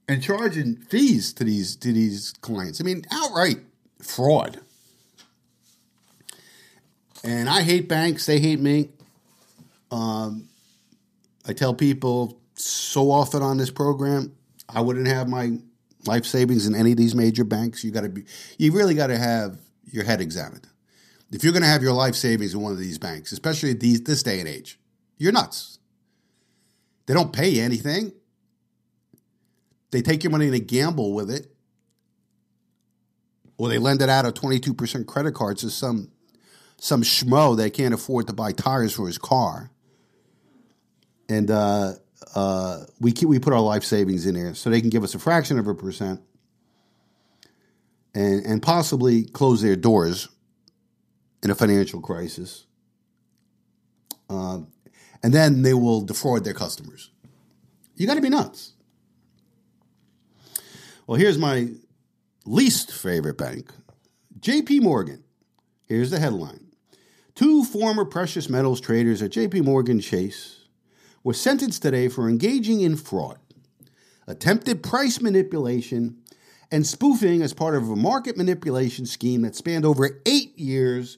and charging fees to these to these clients. I mean, outright fraud. And I hate banks; they hate me. Um, I tell people so often on this program, I wouldn't have my life savings in any of these major banks. You got to be, you really got to have your head examined. If you're going to have your life savings in one of these banks, especially these, this day and age, you're nuts. They don't pay you anything. They take your money and they gamble with it, or they lend it out at 22% credit cards to some some schmo that can't afford to buy tires for his car. And uh, uh, we keep, we put our life savings in there so they can give us a fraction of a percent and and possibly close their doors in a financial crisis. Uh, and then they will defraud their customers. You got to be nuts. Well, here's my least favorite bank JP Morgan. Here's the headline Two former precious metals traders at JP Morgan Chase were sentenced today for engaging in fraud, attempted price manipulation, and spoofing as part of a market manipulation scheme that spanned over eight years,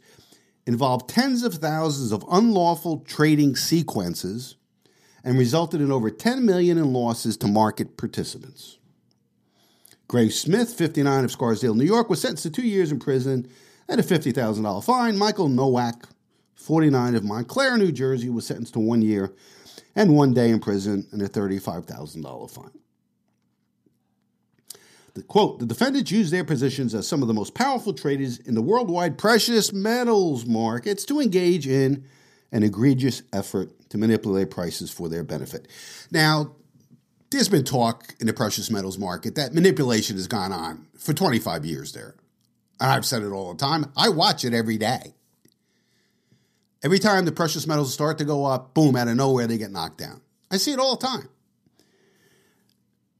involved tens of thousands of unlawful trading sequences, and resulted in over 10 million in losses to market participants. Greg Smith, 59 of Scarsdale, New York, was sentenced to two years in prison and a $50,000 fine. Michael Nowak, 49 of Montclair, New Jersey, was sentenced to one year and one day in prison and a $35,000 fine. The quote, the defendants used their positions as some of the most powerful traders in the worldwide precious metals markets to engage in an egregious effort to manipulate prices for their benefit. Now, there's been talk in the precious metals market that manipulation has gone on for 25 years there. And I've said it all the time. I watch it every day. Every time the precious metals start to go up, boom, out of nowhere, they get knocked down. I see it all the time.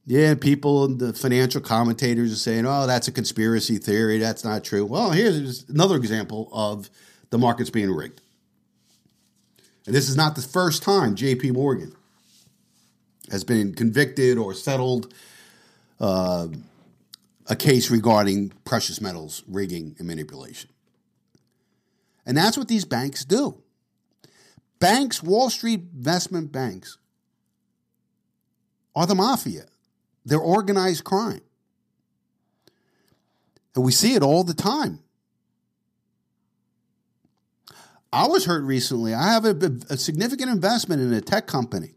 Yeah, people, the financial commentators are saying, oh, that's a conspiracy theory. That's not true. Well, here's another example of the markets being rigged. And this is not the first time JP Morgan has been convicted or settled uh, a case regarding precious metals rigging and manipulation. And that's what these banks do. Banks, Wall Street investment banks, are the mafia. They're organized crime. And we see it all the time. I was hurt recently. I have a, a, significant investment in a tech company.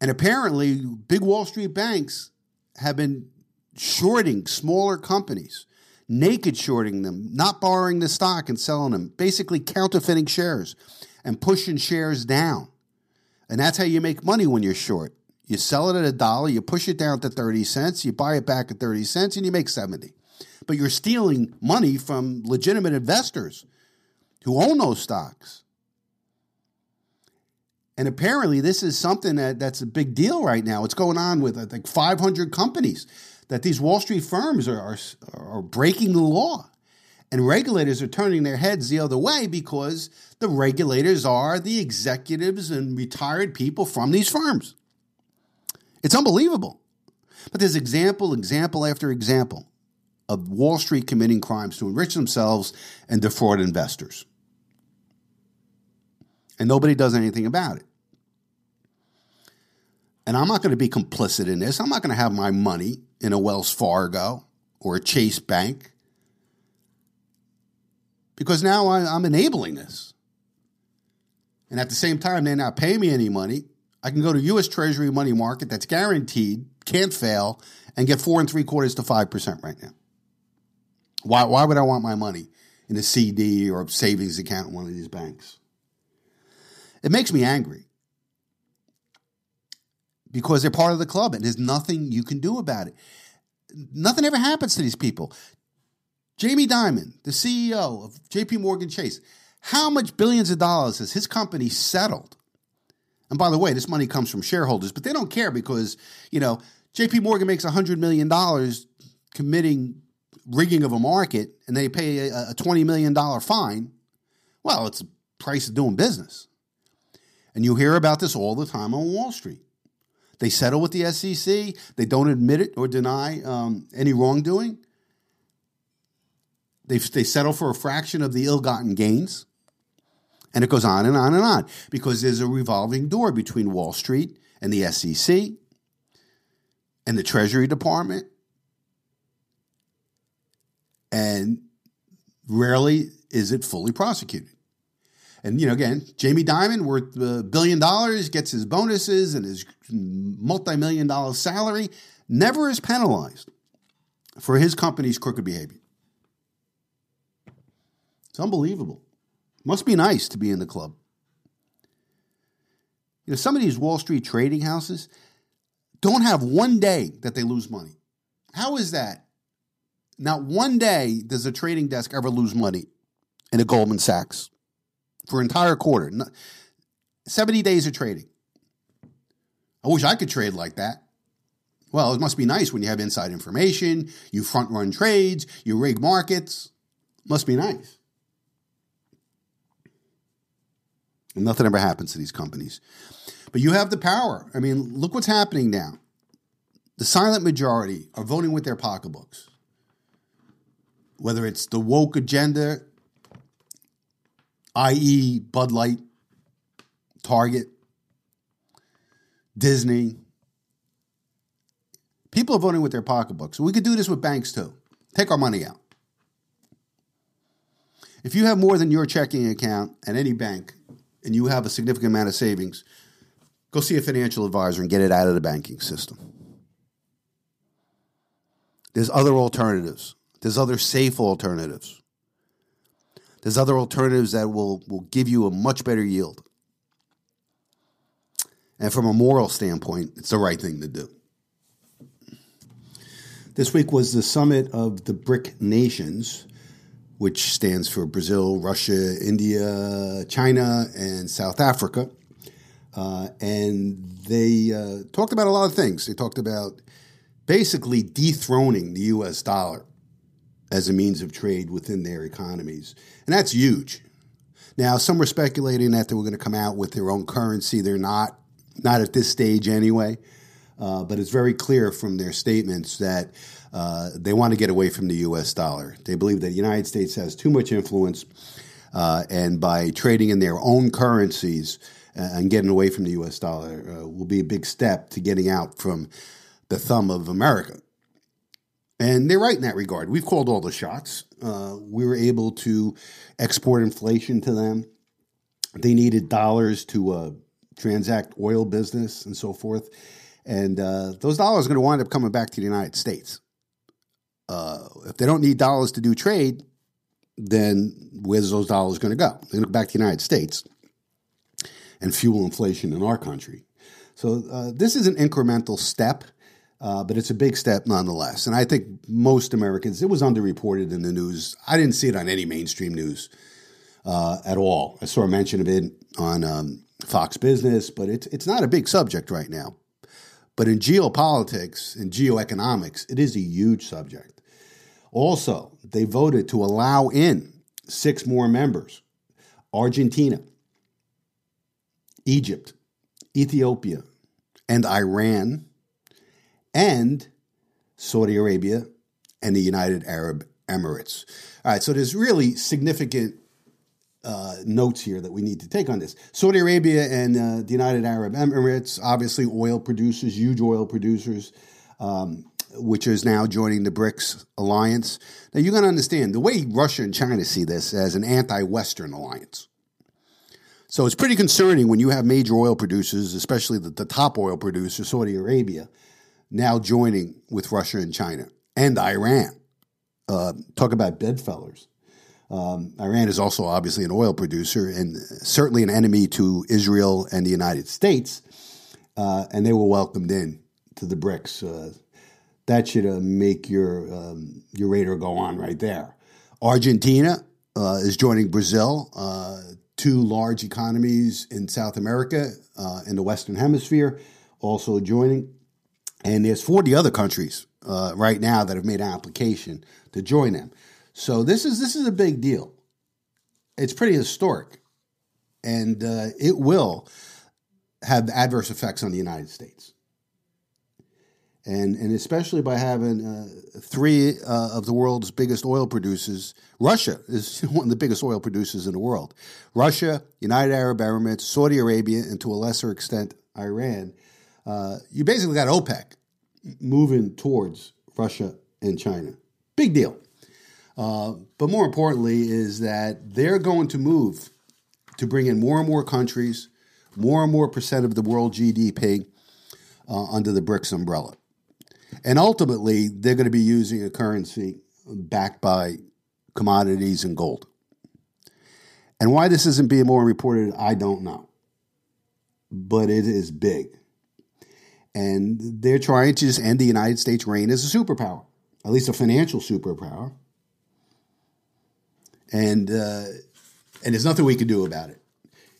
And apparently, big Wall Street banks have been shorting smaller companies, naked shorting them, not borrowing the stock and selling them, basically counterfeiting shares and pushing shares down. And that's how you make money when you're short. You sell it at a dollar, you push it down to 30 cents, you buy it back at 30 cents, and you make 70. But you're stealing money from legitimate investors who own those stocks. And apparently, this is something that, that's a big deal right now. It's going on with, I think, 500 companies that these Wall Street firms are, are, are breaking the law. And regulators are turning their heads the other way because the regulators are the executives and retired people from these firms. It's unbelievable. But there's example, example after example of Wall Street committing crimes to enrich themselves and defraud investors. And nobody does anything about it. And I'm not going to be complicit in this. I'm not going to have my money in a Wells Fargo or a Chase Bank because now I'm enabling this. And at the same time, they're not paying me any money. I can go to U.S. Treasury money market that's guaranteed, can't fail, and get four and three quarters to five percent right now. Why? Why would I want my money in a CD or a savings account in one of these banks? It makes me angry because they're part of the club, and there's nothing you can do about it. Nothing ever happens to these people. Jamie Dimon, the CEO of JP Morgan Chase, how much billions of dollars has his company settled and by the way, this money comes from shareholders, but they don't care because, you know, JP Morgan makes $100 million committing rigging of a market and they pay a, $20 million fine. Well, it's the price of doing business. And you hear about this all the time on Wall Street. They settle with the SEC, they don't admit it or deny um, any wrongdoing. They, they settle for a fraction of the ill gotten gains. And it goes on and on and on because there's a revolving door between Wall Street and the SEC and the Treasury Department. And rarely is it fully prosecuted. And, you know, again, Jamie Dimon, worth a billion dollars, gets his bonuses and his multi million dollar salary, never is penalized for his company's crooked behavior. It's unbelievable. Must be nice to be in the club. You know, some of these Wall Street trading houses don't have one day that they lose money. How is that? Not one day does a trading desk ever lose money in a Goldman Sachs for an entire quarter. 70 days of trading. I wish I could trade like that. Well, it must be nice when you have inside information, you front run trades, you rig markets. Must be nice. And nothing ever happens to these companies. But you have the power. I mean, look what's happening now. The silent majority are voting with their pocketbooks. Whether it's the woke agenda, i.e., Bud Light, Target, Disney. People are voting with their pocketbooks. We could do this with banks too. Take our money out. If you have more than your checking account at any bank, and you have a significant amount of savings, go see a financial advisor and get it out of the banking system. There's other alternatives. There's other safe alternatives. There's other alternatives that will, will give you a much better yield. And from a moral standpoint, it's the right thing to do. This week was the summit of the BRIC nations, which stands for Brazil, Russia, India, China, and South Africa. Uh, and they uh, talked about a lot of things. They talked about basically dethroning the US dollar as a means of trade within their economies. And that's huge. Now, some were speculating that they were going to come out with their own currency. They're not, not at this stage anyway. Uh, but it's very clear from their statements that uh, they want to get away from the U.S. dollar. They believe that the United States has too much influence, uh, and by trading in their own currencies uh, and getting away from the U.S. dollar uh, will be a big step to getting out from the thumb of America. And they're right in that regard. We've called all the shots. Uh, we were able to export inflation to them. They needed dollars to transact oil business and so forth and uh, those dollars are going to wind up coming back to the United States. Uh, if they don't need dollars to do trade, then where's those dollars going to go? They're going to go back to the United States and fuel inflation in our country. So uh, this is an incremental step, uh, but it's a big step nonetheless. And I think most Americans, it was underreported in the news. I didn't see it on any mainstream news uh, at all. I saw a mention of it on um, Fox Business, but it's it's not a big subject right now. But in geopolitics and geoeconomics, it is a huge subject. Also, they voted to allow in six more members Argentina, Egypt, Ethiopia, and Iran, and Saudi Arabia and the United Arab Emirates. All right, so there's really significant uh, notes here that we need to take on this. Saudi Arabia and uh, the United Arab Emirates, obviously oil producers, huge oil producers, um, which is now joining the BRICS alliance. Now, you're going to understand the way Russia and China see this as an anti Western alliance. So it's pretty concerning when you have major oil producers, especially the, the top oil producer, Saudi Arabia, now joining with Russia and China and Iran. Uh, talk about bedfellows. Um, Iran is also obviously an oil producer and certainly an enemy to Israel and the United States, uh, and they were welcomed in to the BRICS. Uh, that should uh, make your um, your radar go on right there. Argentina uh, is joining Brazil, uh, two large economies in South America uh, in the Western Hemisphere, also joining. And there's 40 other countries right now that have made an application to join them. So this is this is a big deal. It's pretty historic, and uh, it will have adverse effects on the United States, and and especially by having uh, three uh, of the world's biggest oil producers. Russia is one of the biggest oil producers in the world. Russia, United Arab Emirates, Saudi Arabia, and to a lesser extent Iran. Uh, you basically got OPEC moving towards Russia and China. Big deal. Uh, but more importantly, is that they're going to move to bring in more and more countries, more and more percent of the world GDP uh, under the BRICS umbrella. And ultimately, they're going to be using a currency backed by commodities and gold. And why this isn't being more reported, I don't know. But it is big. And they're trying to just end the United States' reign as a superpower, at least a financial superpower and uh, and there's nothing we can do about it.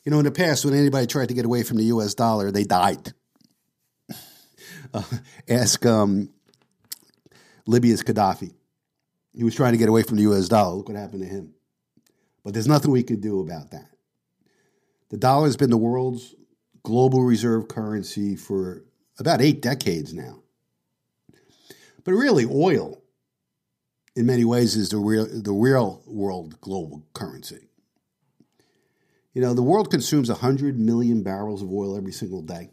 You know, in the past, when anybody tried to get away from the U.S. dollar, they died. Uh, ask um, Libya's Gaddafi. He was trying to get away from the U.S. dollar. Look what happened to him. But there's nothing we can do about that. The dollar has been the world's global reserve currency for about eight decades now. But really, oil in many ways is the real the real world global currency. You know, the world consumes 100 million barrels of oil every single day.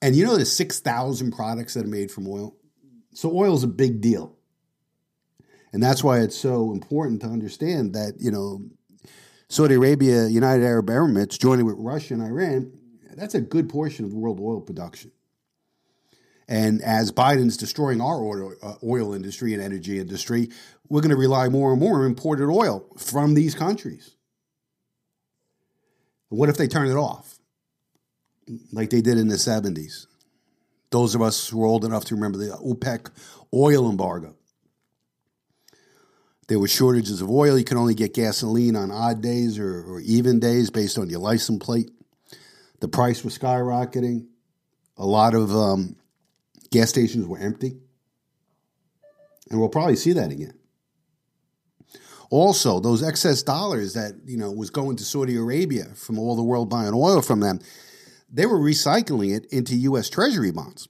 And you know there's 6,000 products that are made from oil. So oil is a big deal. And that's why it's so important to understand that, you know, Saudi Arabia, United Arab Emirates joining with Russia and Iran, that's a good portion of world oil production. And as Biden's destroying our oil, uh, oil industry and energy industry, we're going to rely more and more on imported oil from these countries. What if they turn it off, like they did in the 70s? Those of us who are old enough to remember the OPEC oil embargo. There were shortages of oil. You could only get gasoline on odd days or, or even days based on your license plate. The price was skyrocketing. A lot of um, gas stations were empty. And we'll probably see that again. Also, those excess dollars that, you know, was going to Saudi Arabia from all the world buying oil from them, they were recycling it into US Treasury bonds.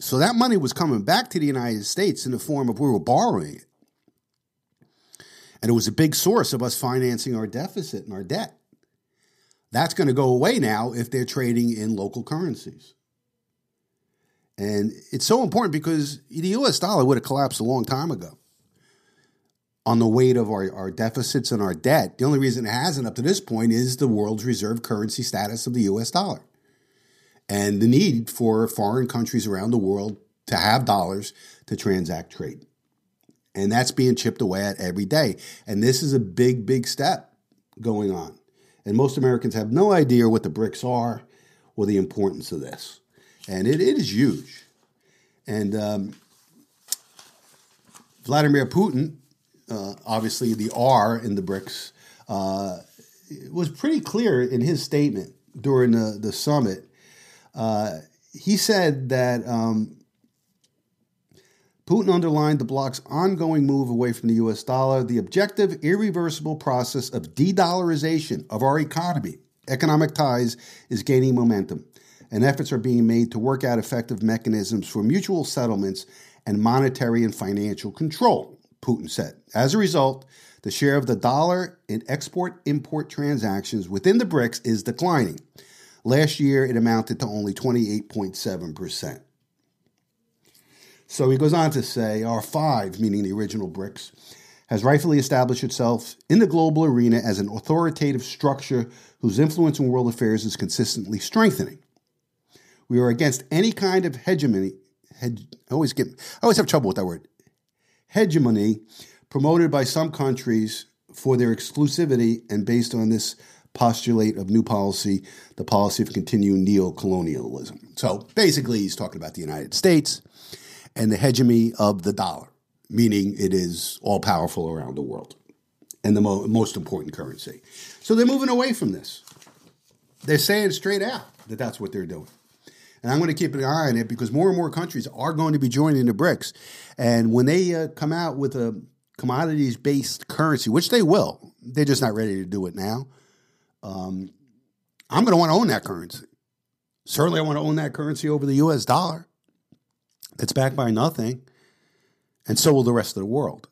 So that money was coming back to the United States in the form of we were borrowing it. And it was a big source of us financing our deficit and our debt. That's going to go away now if they're trading in local currencies. And it's so important because the US dollar would have collapsed a long time ago on the weight of our, our deficits and our debt. The only reason it hasn't up to this point is the world's reserve currency status of the US dollar and the need for foreign countries around the world to have dollars to transact trade. And that's being chipped away at every day. And this is a big, big step going on. And most Americans have no idea what the BRICS are or the importance of this. And it, it is huge. And um, Vladimir Putin, uh, obviously the R in the BRICS, uh, was pretty clear in his statement during the, the summit. Uh, he said that um, Putin underlined the bloc's ongoing move away from the US dollar, the objective, irreversible process of de dollarization of our economy. Economic ties is gaining momentum, and efforts are being made to work out effective mechanisms for mutual settlements and monetary and financial control, Putin said. As a result, the share of the dollar in export import transactions within the BRICS is declining. Last year, it amounted to only 28.7%. So he goes on to say R5, meaning the original BRICS, has rightfully established itself in the global arena as an authoritative structure whose influence in world affairs is consistently strengthening. We are against any kind of hegemony. Heg, I always get, I always have trouble with that word. Hegemony promoted by some countries for their exclusivity and based on this postulate of new policy, the policy of continued neo-colonialism. So basically, he's talking about the United States and the hegemony of the dollar, meaning it is all powerful around the world and the mo- most important currency. So they're moving away from this. They're saying straight out that that's what they're doing. And I'm going to keep an eye on it because more and more countries are going to be joining the BRICS. And when they uh, come out with a commodities based currency, which they will, they're just not ready to do it now. Um, I'm going to want to own that currency. Certainly, I want to own that currency over the US dollar that's backed by nothing, and so will the rest of the world.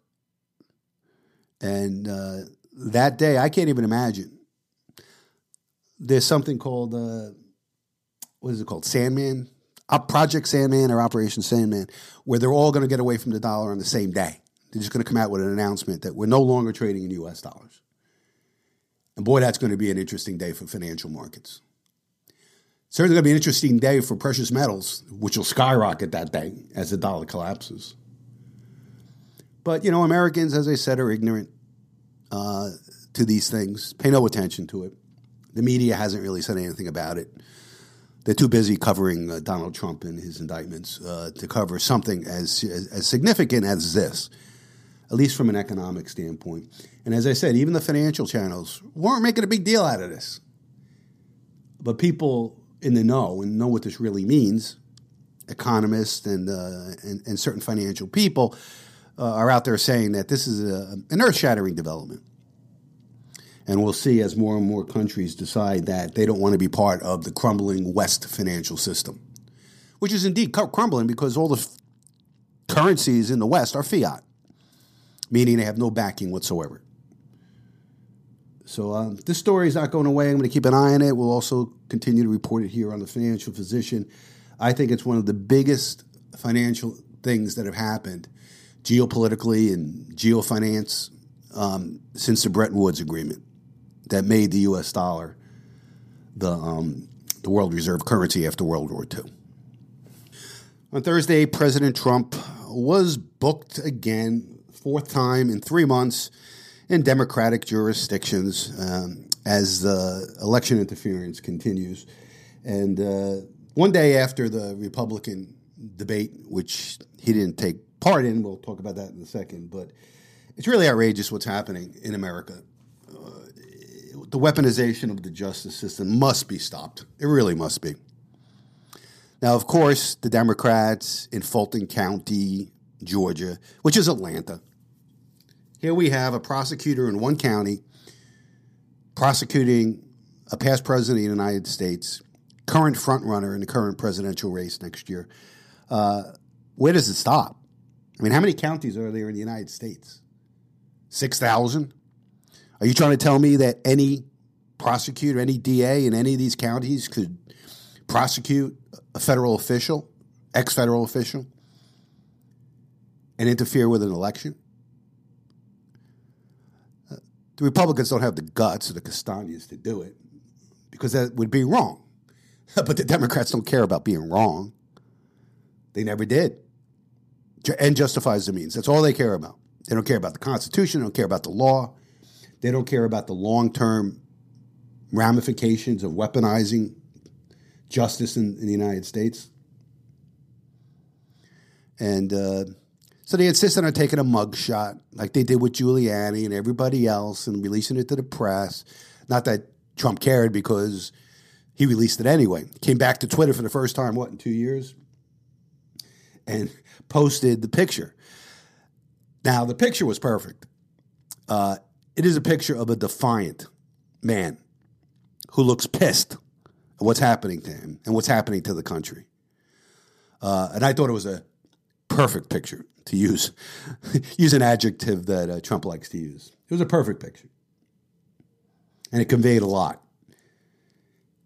And uh, that day, I can't even imagine. There's something called, uh, what is it called? Sandman? Project Sandman or Operation Sandman, where they're all going to get away from the dollar on the same day. They're just going to come out with an announcement that we're no longer trading in US dollars. And boy, that's going to be an interesting day for financial markets. Certainly going to be an interesting day for precious metals, which will skyrocket that day as the dollar collapses. But, you know, Americans, as I said, are ignorant uh, to these things, pay no attention to it. The media hasn't really said anything about it. They're too busy covering uh, Donald Trump and his indictments uh, to cover something as, as, as significant as this, at least from an economic standpoint. And as I said, even the financial channels weren't making a big deal out of this. But people in the know and know what this really means, economists and, uh, and, and, certain financial people uh, are out there saying that this is a, an earth shattering development. And we'll see as more and more countries decide that they don't want to be part of the crumbling West financial system, which is indeed crumbling because all the f- currencies in the West are fiat, meaning they have no backing whatsoever. So um, this story is not going away. I'm going to keep an eye on it. We'll also continue to report it here on the Financial Physician. I think it's one of the biggest financial things that have happened geopolitically and geofinance um, since the Bretton Woods Agreement. That made the U.S. dollar the um, the world reserve currency after World War II. On Thursday, President Trump was booked again, fourth time in three months, in Democratic jurisdictions um, as the election interference continues. And uh, one day after the Republican debate, which he didn't take part in, we'll talk about that in a second, but it's really outrageous what's happening in America. The weaponization of the justice system must be stopped. It really must be. Now, of course, the Democrats in Fulton County, Georgia, which is Atlanta, here we have a prosecutor in one county prosecuting a past president of the United States, current frontrunner in the current presidential race next year. Uh, where does it stop? I mean, how many counties are there in the United States? 6,000? Are you trying to tell me that any prosecutor, any DA in any of these counties could prosecute a federal official, ex federal official, and interfere with an election? The Republicans don't have the guts or the castañas to do it because that would be wrong. but the Democrats don't care about being wrong. They never did. And justifies the means. That's all they care about. They don't care about the Constitution, they don't care about the law, they don't care about the long term ramifications of weaponizing justice in, in the United States. And uh, so they insisted on taking a mugshot like they did with Giuliani and everybody else and releasing it to the press. Not that Trump cared because he released it anyway. Came back to Twitter for the first time, what, in two years? And posted the picture. Now, the picture was perfect. Uh, it is a picture of a defiant man who looks pissed at what's happening to him and what's happening to the country. Uh, and I thought it was a perfect picture to use, use an adjective that uh, Trump likes to use. It was a perfect picture. And it conveyed a lot.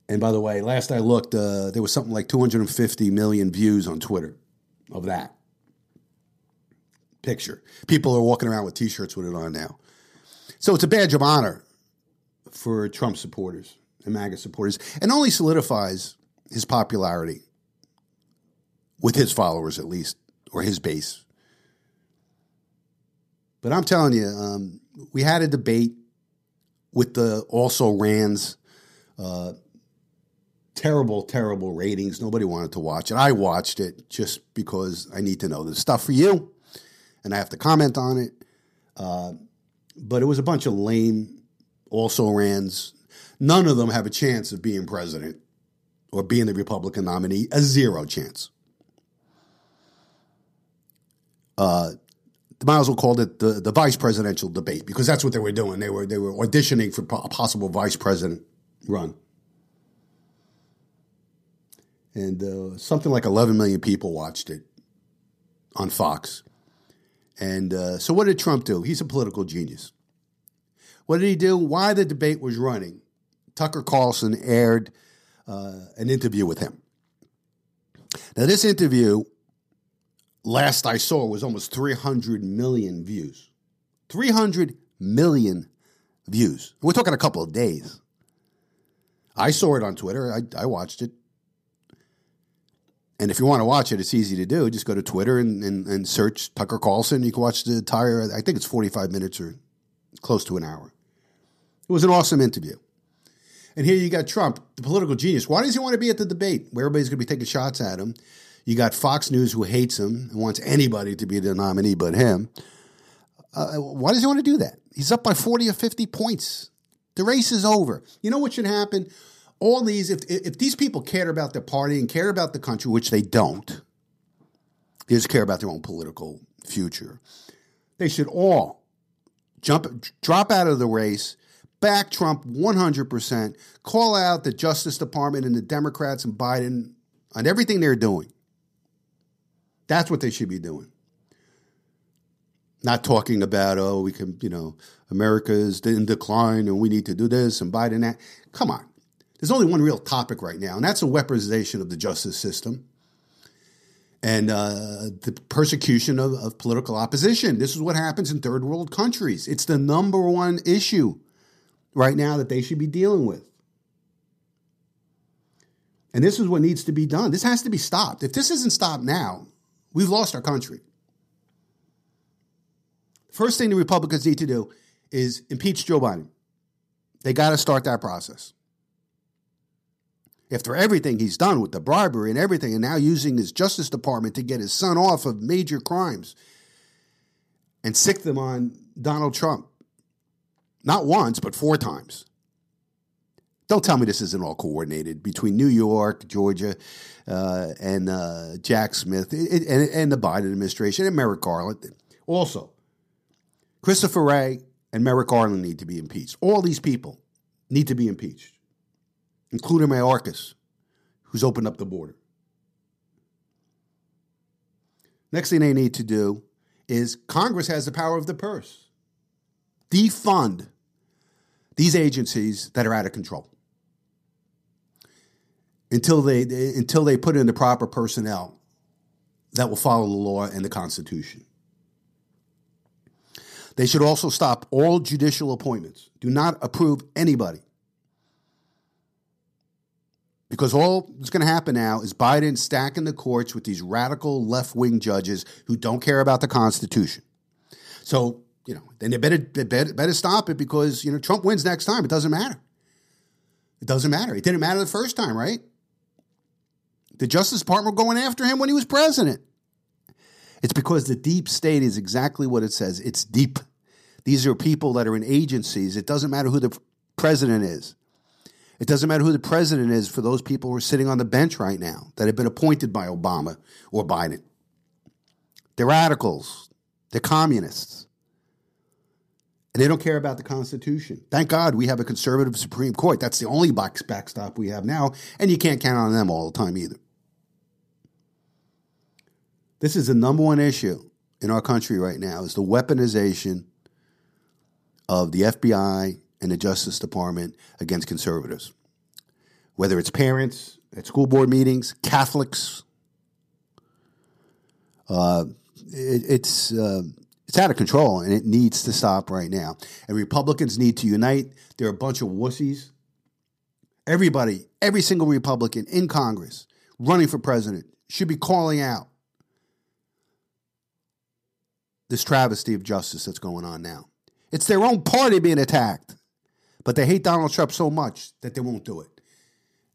And by the way, last I looked, uh, there was something like 250 million views on Twitter of that picture. People are walking around with t shirts with it on now. So it's a badge of honor for Trump supporters and MAGA supporters, and only solidifies his popularity with his followers, at least, or his base. But I'm telling you, um, we had a debate with the also Rans. Uh, terrible, terrible ratings. Nobody wanted to watch it. I watched it just because I need to know the stuff for you, and I have to comment on it. Uh, but it was a bunch of lame also rans. None of them have a chance of being president or being the Republican nominee. A zero chance. Uh, might as well called it the, the vice presidential debate because that's what they were doing. They were they were auditioning for a possible vice president run and uh, something like 11 million people watched it on Fox. And uh, so, what did Trump do? He's a political genius. What did he do? Why the debate was running? Tucker Carlson aired uh, an interview with him. Now, this interview, last I saw, was almost 300 million views. 300 million views. We're talking a couple of days. I saw it on Twitter. I, I watched it. And if you want to watch it, it's easy to do. Just go to Twitter and, and, and, search Tucker Carlson. You can watch the entire, I think it's 45 minutes or close to an hour. It was an awesome interview. And here you got Trump, the political genius. Why does he want to be at the debate where everybody's going to be taking shots at him? You got Fox News who hates him and wants anybody to be the nominee but him. Uh, why does he want to do that? He's up by 40 or 50 points. The race is over. You know what should happen? All these, if, if these people cared about their party and cared about the country, which they don't, they just care about their own political future, they should all jump, drop out of the race, back Trump 100%, call out the Justice Department and the Democrats and Biden on everything they're doing. That's what they should be doing. Not talking about, oh, we can, you know, America is in decline and we need to do this and Biden that. Come on. There's only one real topic right now, and that's a weaponization of the justice system and uh, the persecution of, of, political opposition. This is what happens in third world countries. It's the number one issue right now that they should be dealing with. And this is what needs to be done. This has to be stopped. If this isn't stopped now, we've lost our country. First thing the Republicans need to do is impeach Joe Biden. They got to start that process. After everything he's done with the bribery and everything, and now using his Justice Department to get his son off of major crimes and sic them on Donald Trump. Not once, but four times. Don't tell me this isn't all coordinated between New York, Georgia, uh, and uh, Jack Smith, and, and, the Biden administration, and Merrick Garland. Also, Christopher Wray and Merrick Garland need to be impeached. All these people need to be impeached, including Mayorkas, who's opened up the border. Next thing they need to do is Congress has the power of the purse. Defund these agencies that are out of control until they, until they put in the proper personnel that will follow the law and the Constitution. They should also stop all judicial appointments. Do not approve anybody. Because all that's going to happen now is Biden stacking the courts with these radical left wing judges who don't care about the Constitution. So, you know, then they better, they better, better stop it because, you know, Trump wins next time. It doesn't matter. It doesn't matter. It didn't matter the first time, right? The Justice Department going after him when he was president. It's because the deep state is exactly what it says. It's deep. These are people that are in agencies. It doesn't matter who the president is. It doesn't matter who the president is for those people who are sitting on the bench right now that have been appointed by Obama or Biden. They're radicals. They're communists. And they don't care about the Constitution. Thank God we have a conservative Supreme Court. That's the only box backstop we have now. And you can't count on them all the time either. This is the number one issue in our country right now is the weaponization of the FBI and the Justice Department against conservatives. Whether it's parents at school board meetings, Catholics, uh, it, it's uh, it's out of control and it needs to stop right now. And Republicans need to unite. They're a bunch of wussies. Everybody, every single Republican in Congress running for president should be calling out this travesty of justice that's going on now. It's their own party being attacked, but they hate Donald Trump so much that they won't do it.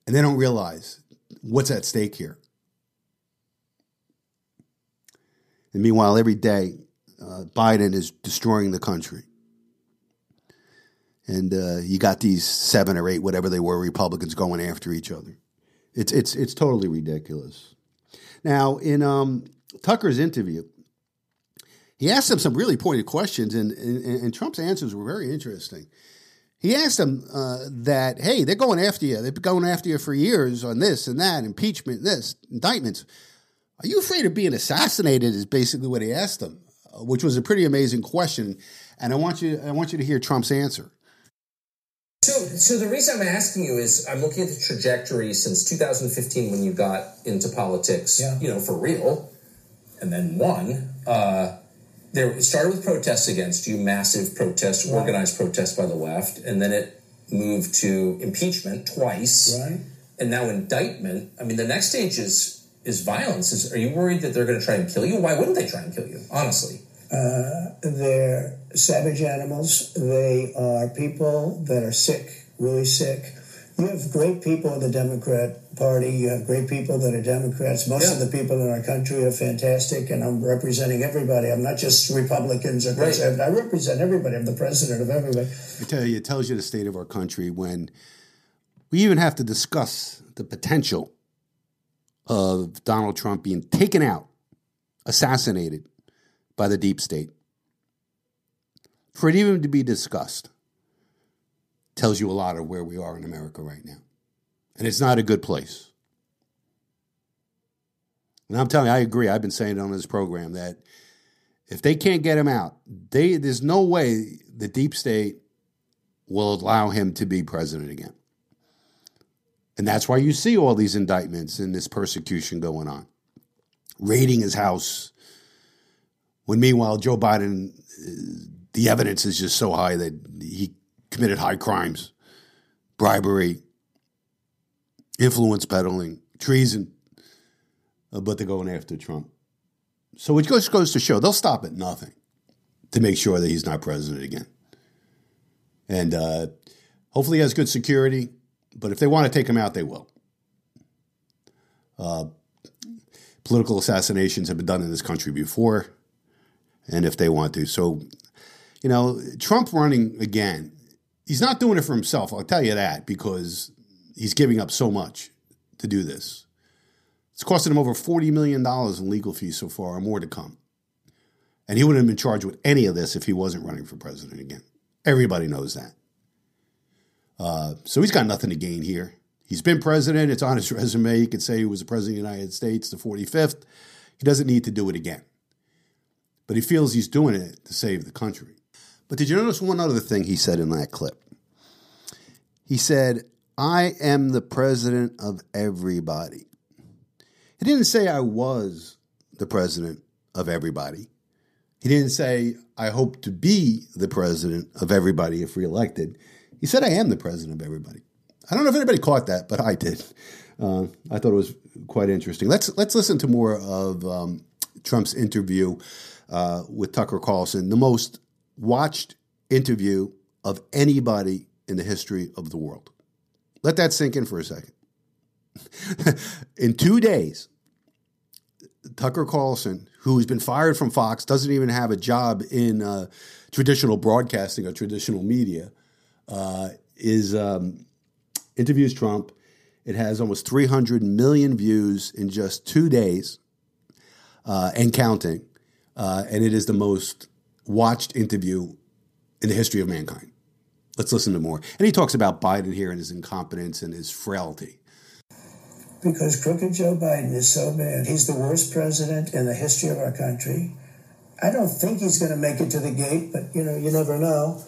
And they don't realize what's at stake here. And meanwhile, every day, uh, Biden is destroying the country. And uh, you got these seven or eight, whatever they were, Republicans going after each other. It's, it's, it's totally ridiculous. Now, in um, Tucker's interview, he asked him some really pointed questions, and, and, and Trump's answers were very interesting. He asked him uh, that, hey, they're going after you. They've been going after you for years on this and that, impeachment, this, indictments. Are you afraid of being assassinated? Is basically what he asked him, uh, which was a pretty amazing question. And I want you, I want you to hear Trump's answer. So, so the reason I'm asking you is I'm looking at the trajectory since 2015 when you got into politics, yeah. you know, for real, and then won. Uh, there it started with protests against you, massive protests, right. organized protests by the left, and then it moved to impeachment twice, right. and now indictment. I mean, the next stage is is violence. Is, are you worried that they're going to try and kill you? Why wouldn't they try and kill you? Honestly, uh, they're savage animals. They are people that are sick, really sick you have great people in the Democrat Party. You have great people that are Democrats. Most yeah. of the people in our country are fantastic, and I'm representing everybody. I'm not just Republicans or conservatives. Right. I represent everybody. I'm the president of everybody. I tell you, it tells you the state of our country when we even have to discuss the potential of Donald Trump being taken out, assassinated by the deep state. For it even to be discussed tells you a lot of where we are in America right now. And it's not a good place. And I'm telling you, I agree. I've been saying it on this program that if they can't get him out, they there's no way the deep state will allow him to be president again. And that's why you see all these indictments and this persecution going on. Raiding his house. When meanwhile, Joe Biden, uh, the evidence is just so high that he committed high crimes, bribery, influence peddling, treason, uh, but they're going after Trump. So it just goes to show they'll stop at nothing to make sure that he's not president again. And uh, hopefully he has good security, but if they want to take him out, they will. Uh, political assassinations have been done in this country before, and if they want to. So, you know, Trump running again, he's not doing it for himself, I'll tell you that, because he's giving up so much to do this. It's costing him over $40 million in legal fees so far, or more to come. And he wouldn't have been charged with any of this if he wasn't running for president again. Everybody knows that. Uh, so he's got nothing to gain here. He's been president. It's on his resume. He could say he was the president of the United States, the 45th. He doesn't need to do it again. But he feels he's doing it to save the country. But did you notice one other thing he said in that clip? He said, I am the president of everybody. He didn't say I was the president of everybody. He didn't say I hope to be the president of everybody if reelected. He said I am the president of everybody. I don't know if anybody caught that, but I did. Uh, I thought it was quite interesting. Let's let's listen to more of um, Trump's interview uh, with Tucker Carlson, the most watched interview of anybody in the history of the world. Let that sink in for a second. in two days, Tucker Carlson, who's been fired from Fox, doesn't even have a job in uh, traditional broadcasting or traditional media, uh, is um, interviews Trump. It has almost 300 million views in just two days uh, and counting. Uh, and it is the most watched interview in the history of mankind. Let's listen to more. And he talks about Biden here and his incompetence and his frailty. Because crooked Joe Biden is so bad. He's the worst president in the history of our country. I don't think he's going to make it to the gate, but you know, you never know.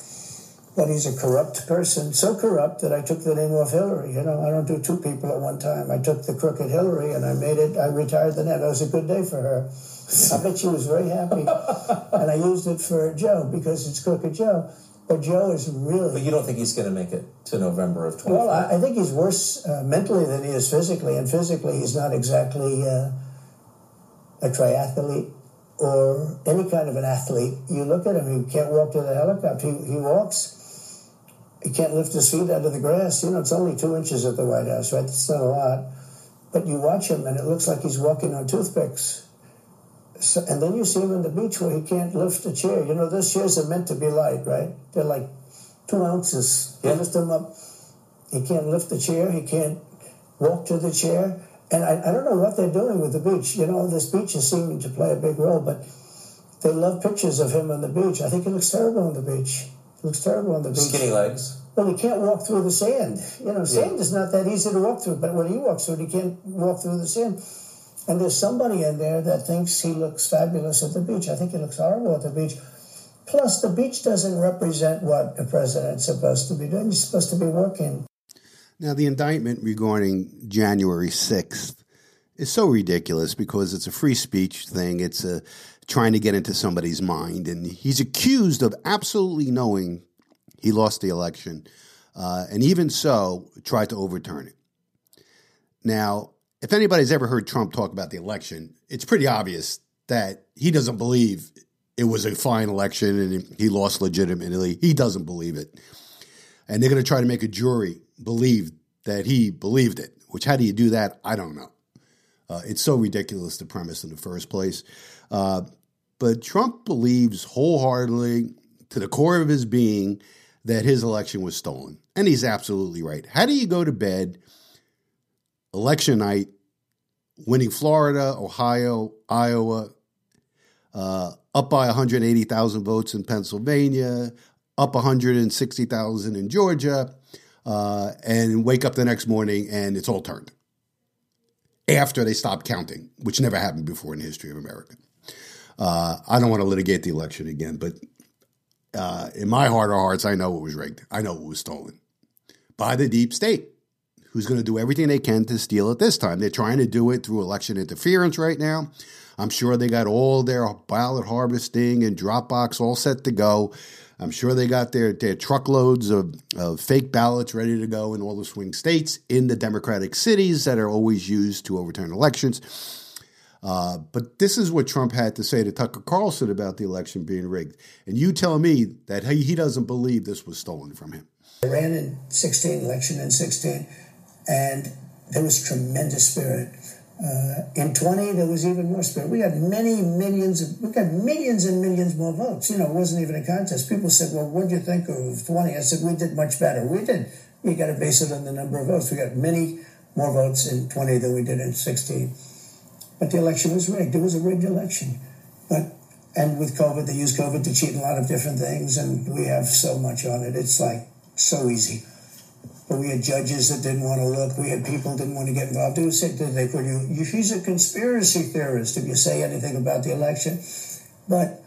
But he's a corrupt person, so corrupt that I took the name off Hillary. You know, I don't do two people at one time. I took the crooked Hillary and I made it, I retired the name. It was a good day for her. I bet she was very happy. and I used it for Joe because it's crooked Joe. But Joe is really. But you don't think he's going to make it to November of 20? Well, I, I, think he's worse uh, mentally than he is physically, and physically he's not exactly uh, a triathlete or any kind of an athlete. You look at him; he can't walk to the helicopter. He, he walks. He can't lift his feet out of the grass. You know, it's only two inches at the White House, right? It's not a lot. But you watch him, and it looks like he's walking on toothpicks. So, and then you see him on the beach where he can't lift a chair. You know, those chairs are meant to be light, right? They're like two ounces. You lift him up. He can't lift the chair. He can't walk to the chair. And I, I don't know what they're doing with the beach. You know, this beach is seeming to play a big role, but they love pictures of him on the beach. I think he looks terrible on the beach. He looks terrible on the beach. Skinny legs. Well, he can't walk through the sand. You know, sand yeah. is not that easy to walk through, but when he walks through it, he can't walk through the sand. And there's somebody in there that thinks he looks fabulous at the beach. I think he looks horrible at the beach. Plus, the beach doesn't represent what a president's supposed to be doing. He's supposed to be working. Now, the indictment regarding January 6th is so ridiculous because it's a free speech thing. It's a trying to get into somebody's mind. And he's accused of absolutely knowing he lost the election. Uh, and even so, tried to overturn it. Now, if anybody's ever heard Trump talk about the election, it's pretty obvious that he doesn't believe it was a fine election and he lost legitimately. He doesn't believe it. And they're going to try to make a jury believe that he believed it, which, how do you do that? I don't know. Uh, it's so ridiculous, the premise in the first place. Uh, but Trump believes wholeheartedly, to the core of his being, that his election was stolen. And he's absolutely right. How do you go to bed election night, winning Florida, Ohio, Iowa, uh, up by 180,000 votes in Pennsylvania, up 160,000 in Georgia, uh, and wake up the next morning and it's all turned after they stopped counting, which never happened before in the history of America. Uh, I don't want to litigate the election again, but uh, in my heart of hearts, I know it was rigged. I know it was stolen by the deep state who's going to do everything they can to steal it this time. They're trying to do it through election interference right now. I'm sure they got all their ballot harvesting and Dropbox all set to go. I'm sure they got their, their truckloads of, of fake ballots ready to go in all the swing states in the Democratic cities that are always used to overturn elections. Uh, but this is what Trump had to say to Tucker Carlson about the election being rigged. And you tell me that he, he doesn't believe this was stolen from him. I ran in 16, election in 16, and there was tremendous spirit. Uh, in 20, there was even more spirit. We got many millions, of, we got millions and millions more votes. You know, it wasn't even a contest. People said, well, what do you think of 20? I said, we did much better. We did. We got to base it on the number of votes. We got many more votes in 20 than we did in 16. But the election was rigged. It was a rigged election. But and with COVID, they use COVID to cheat a lot of different things, and we have so much on it. It's like so easy. We had judges that didn't want to look. We had people that didn't want to get involved. They would say, they put you, he's a conspiracy theorist if you say anything about the election. But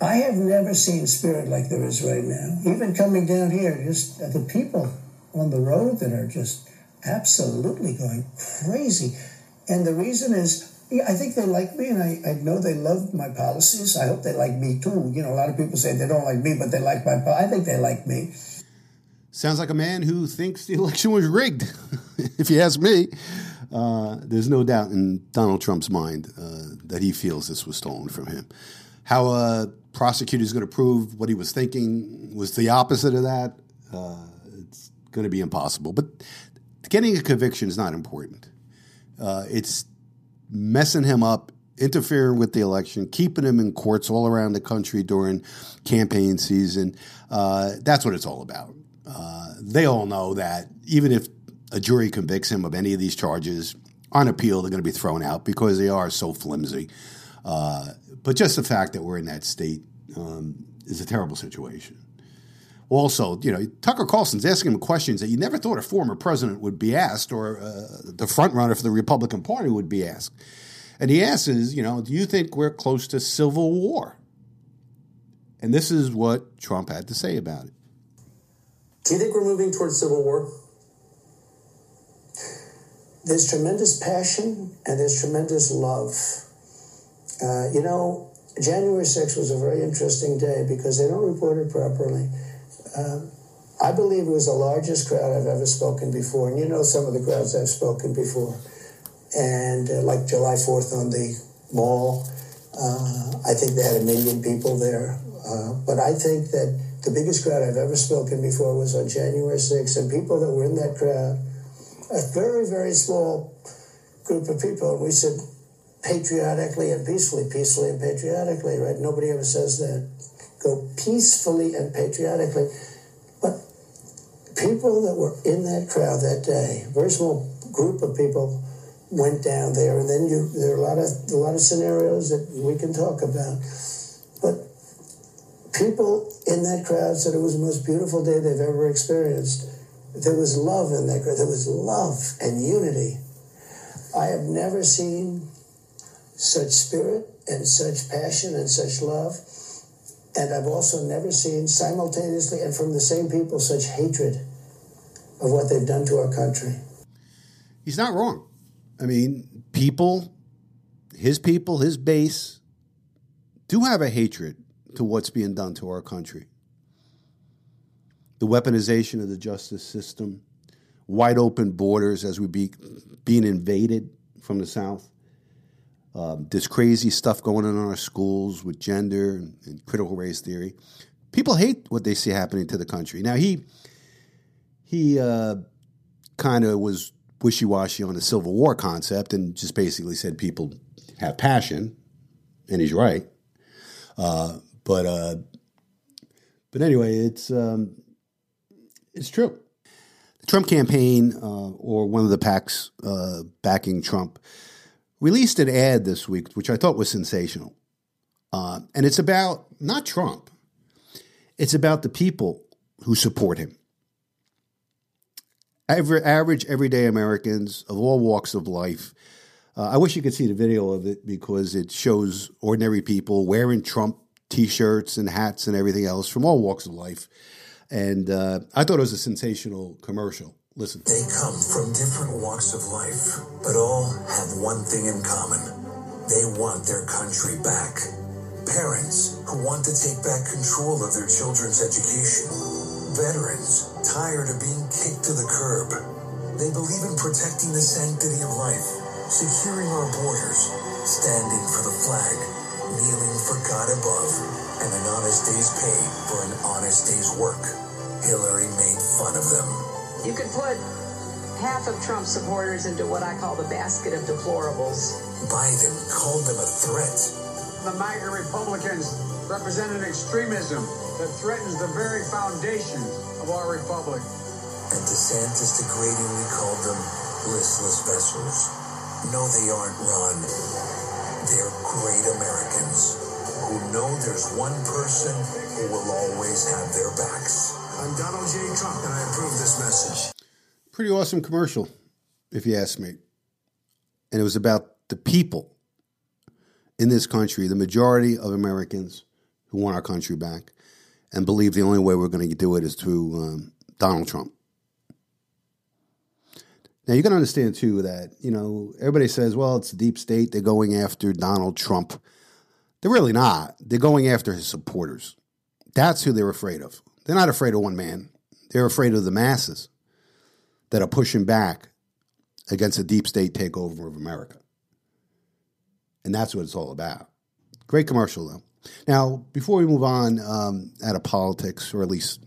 I have never seen spirit like there is right now. Even coming down here, just uh, the people on the road that are just absolutely going crazy. And the reason is, yeah, I think they like me, and I, I know they love my policies. I hope they like me too. You know, a lot of people say they don't like me, but they like my. I think they like me. Sounds like a man who thinks the election was rigged, if you ask me. Uh, there's no doubt in Donald Trump's mind uh, that he feels this was stolen from him. How a prosecutor is going to prove what he was thinking was the opposite of that, uh, it's going to be impossible. But getting a conviction is not important. Uh, it's messing him up, interfering with the election, keeping him in courts all around the country during campaign season. Uh, that's what it's all about. Uh, they all know that even if a jury convicts him of any of these charges on appeal, they're going to be thrown out because they are so flimsy. Uh, but just the fact that we're in that state um, is a terrible situation. Also, you know, Tucker Carlson's asking him questions that you never thought a former president would be asked or uh, the front runner for the Republican Party would be asked. And he asks, you know, do you think we're close to civil war? And this is what Trump had to say about it. Do you think we're moving towards civil war? There's tremendous passion and there's tremendous love. Uh, you know, January 6th was a very interesting day because they don't report it properly. Uh, I believe it was the largest crowd I've ever spoken before, and you know some of the crowds I've spoken before. And uh, like July 4th on the mall, uh, I think they had a million people there. Uh, but I think that the biggest crowd I've ever spoken before was on January 6th, and people that were in that crowd, a very, very small group of people, and we said patriotically and peacefully, peacefully and patriotically, right? Nobody ever says that. Go peacefully and patriotically. But people that were in that crowd that day, very small group of people, went down there, and then you there are a lot of a lot of scenarios that we can talk about. People in that crowd said it was the most beautiful day they've ever experienced. There was love in that crowd. There was love and unity. I have never seen such spirit and such passion and such love. And I've also never seen simultaneously and from the same people such hatred of what they've done to our country. He's not wrong. I mean, people, his people, his base, do have a hatred to what's being done to our country. The weaponization of the justice system, wide open borders as we be being invaded from the south. Um, this crazy stuff going on in our schools with gender and, and critical race theory. People hate what they see happening to the country. Now he he uh, kind of was wishy washy on the Civil War concept and just basically said people have passion, and he's right. Uh, but uh, but anyway, it's um, it's true. The Trump campaign, uh, or one of the PACs uh, backing Trump, released an ad this week, which I thought was sensational. Uh, and it's about not Trump, it's about the people who support him. Every, average, everyday Americans of all walks of life. Uh, I wish you could see the video of it because it shows ordinary people wearing Trump T-shirts and hats and everything else from all walks of life. And uh, I thought it was a sensational commercial. Listen. They come from different walks of life, but all have one thing in common. They want their country back. Parents who want to take back control of their children's education. Veterans tired of being kicked to the curb. They believe in protecting the sanctity of life, securing our borders, standing for the flag, kneeling for God above, and an honest day's pay for an honest day's work. Hillary made fun of them. You could put half of Trump supporters into what I call the basket of deplorables. Biden called them a threat. The MAGA Republicans represent an extremism that threatens the very foundation of our republic. And DeSantis degradingly called them listless vessels. No, they aren't, Ron. They're great Americans who know there's one person who will always have their backs. I'm Donald J. Trump, and I approve this message. Pretty awesome commercial, if you ask me. And it was about the people in this country, the majority of Americans who want our country back and believe the only way we're going to do it is through um, Donald Trump. Now, you to understand, too, that, you know, everybody says, well, it's deep state. They're going after Donald Trump. They're really not. They're going after his supporters. That's who they're afraid of. They're not afraid of one man, they're afraid of the masses that are pushing back against a deep state takeover of America. And that's what it's all about. Great commercial, though. Now, before we move on um, out of politics, or at least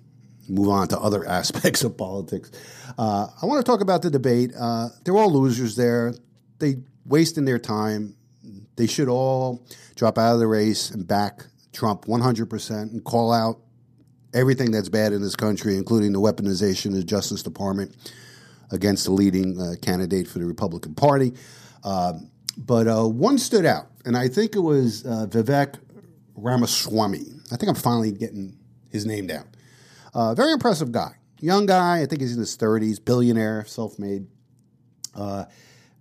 move on to other aspects of politics, uh, I want to talk about the debate. Uh, they're all losers there. They wasting their time. They should all drop out of the race and back Trump 100% and call out everything that's bad in this country, including the weaponization of the Justice Department against the leading uh, candidate for the Republican Party. Um, but uh, one stood out, and I think it was uh, Vivek Ramaswamy. I think I'm finally getting his name down. Uh, very impressive guy. Young guy, I think he's in his 30s, billionaire, self made. Uh,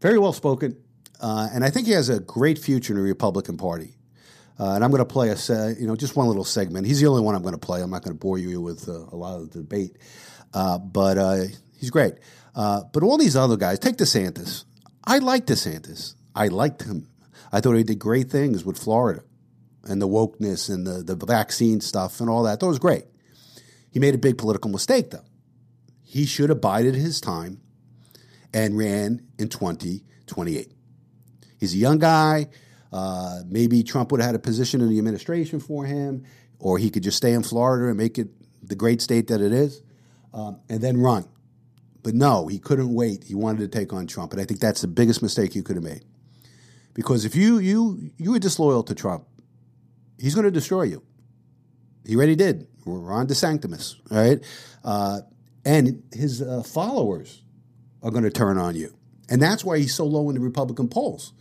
very well spoken. Uh, and I think he has a great future in the Republican Party. Uh, and I'm going to play a, se- you know, just one little segment. He's the only one I'm going to play. I'm not going to bore you with uh, a lot of the debate, uh, but he's great. But all these other guys, take DeSantis. I like DeSantis. I liked him. I thought he did great things with Florida and the wokeness and the, the vaccine stuff and all that. That was great. He made a big political mistake, though. He should have bided his time and ran in 2028. He's a young guy. Uh, maybe Trump would have had a position in the administration for him, or he could just stay in Florida and make it the great state that it is, um, and then run. But no, he couldn't wait. He wanted to take on Trump, and I think that's the biggest mistake you could have made. Because if you you you were disloyal to Trump, he's going to destroy you. He already did. Ron DeSantis, right? Uh, and his uh, followers are going to turn on you, and that's why he's so low in the Republican polls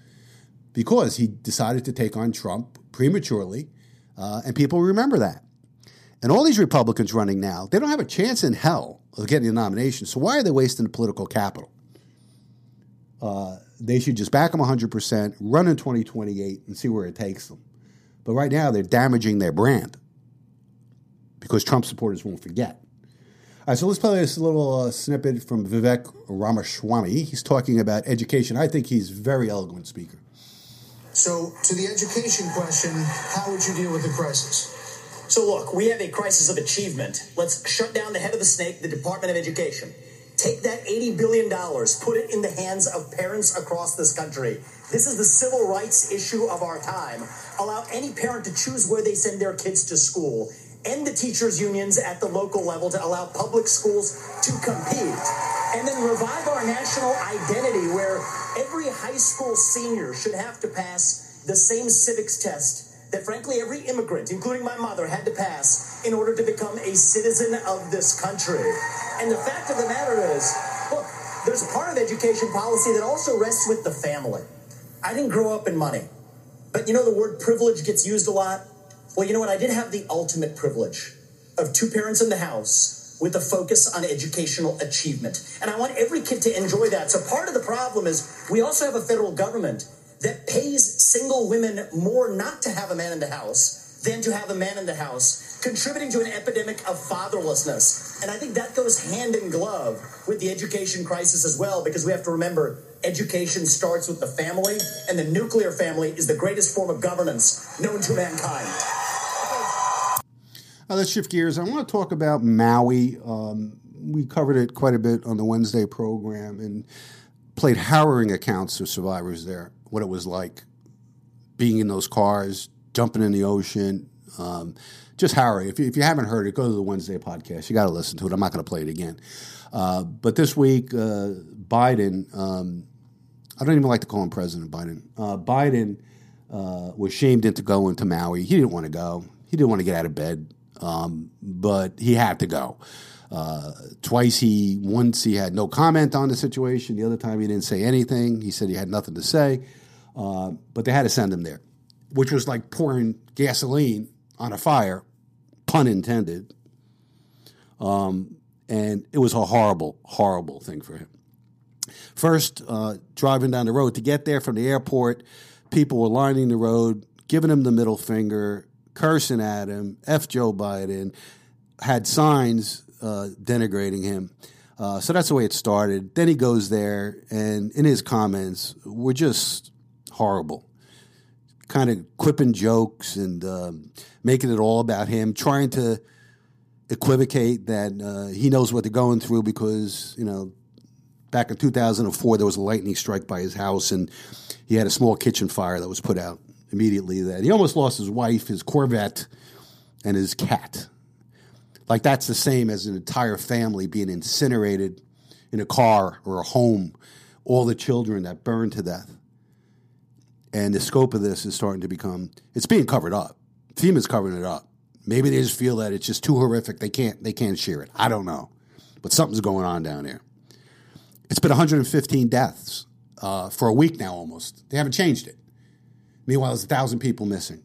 because he decided to take on Trump prematurely, uh, and people remember that. And all these Republicans running now, they don't have a chance in hell of getting a nomination. So why are they wasting the political capital? Uh, they should just back them 100%, run in 2028, and see where it takes them. But right now, they're damaging their brand because Trump supporters won't forget. All right, so let's play this little uh, snippet from Vivek Ramaswamy. He's talking about education. I think he's a very eloquent speaker. So, to the education question, how would you deal with the crisis? So, look, we have a crisis of achievement. Let's shut down the head of the snake, the Department of Education. Take that $80 billion, put it in the hands of parents across this country. This is the civil rights issue of our time. Allow any parent to choose where they send their kids to school. End the teachers' unions at the local level to allow public schools to compete. And then revive our national identity where every high school senior should have to pass the same civics test that, frankly, every immigrant, including my mother, had to pass in order to become a citizen of this country. And the fact of the matter is, look, there's part of education policy that also rests with the family. I didn't grow up in money, but you know the word privilege gets used a lot. Well, you know what? I did have the ultimate privilege of two parents in the house with a focus on educational achievement. And I want every kid to enjoy that. So part of the problem is we also have a federal government that pays single women more not to have a man in the house than to have a man in the house contributing to an epidemic of fatherlessness. And I think that goes hand in glove with the education crisis as well, because we have to remember education starts with the family, and the nuclear family is the greatest form of governance known to mankind. Uh, let's shift gears. I want to talk about Maui. Um, we covered it quite a bit on the Wednesday program and played harrowing accounts of survivors there, what it was like being in those cars, jumping in the ocean. Um, just harrowing. If you, if you haven't heard it, go to the Wednesday podcast. You got to listen to it. I'm not going to play it again. Uh, but this week, uh, Biden, um, I don't even like to call him President Biden. Uh, Biden uh, was shamed into going to Maui. He didn't want to go. He didn't want to get out of bed, um, but he had to go. Uh, twice he, once he had no comment on the situation. The other time he didn't say anything. He said he had nothing to say. Uh, but they had to send him there, which was like pouring gasoline on a fire, pun intended. Um, and it was a horrible, horrible thing for him. First, uh, driving down the road to get there from the airport, people were lining the road, giving him the middle finger, cursing at him, F Joe Biden, had signs uh, denigrating him. Uh, so that's the way it started. Then he goes there, and in his comments were just horrible. Kind of quipping jokes and um, making it all about him, trying to equivocate that uh, he knows what they're going through because, you know, back in 2004, there was a lightning strike by his house, and he had a small kitchen fire that was put out immediately. That he almost lost his wife, his Corvette, and his cat. Like that's the same as an entire family being incinerated in a car or a home, all the children that burned to death. And the scope of this is starting to become it's being covered up. FEMA's covering it up. Maybe they just feel that it's just too horrific. They can't they can't share it. I don't know. But something's going on down there. It's been 115 deaths uh, for a week now almost. They haven't changed it. Meanwhile, there's a thousand people missing.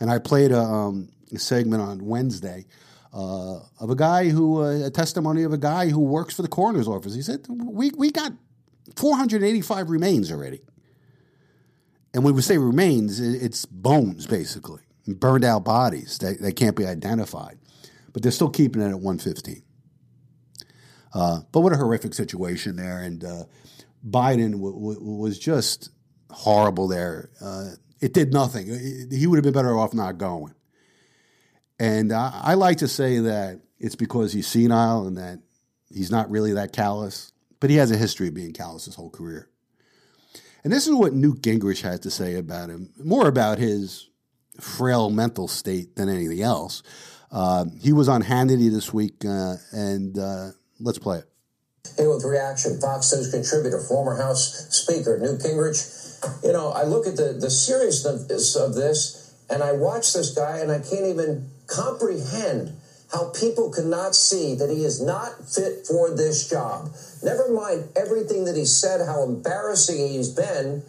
And I played a, um, a segment on Wednesday uh, of a guy who, uh, a testimony of a guy who works for the coroner's office. He said, we, we got 485 remains already. And when we say remains, it's bones, basically, burned out bodies that, that can't be identified. But they're still keeping it at 115. Uh, but what a horrific situation there. And uh, Biden w- w- was just horrible there. Uh, it did nothing. He would have been better off not going. And I, I like to say that it's because he's senile and that he's not really that callous, but he has a history of being callous his whole career. And this is what Newt Gingrich had to say about him, more about his frail mental state than anything else. Uh, he was on Hannity this week, uh, and uh, let's play it. Hey, with reaction, Fox News contributor, former House Speaker Newt Gingrich. You know, I look at the, the seriousness of this, and I watch this guy, and I can't even comprehend how people cannot see that he is not fit for this job. Never mind everything that he said, how embarrassing he's been.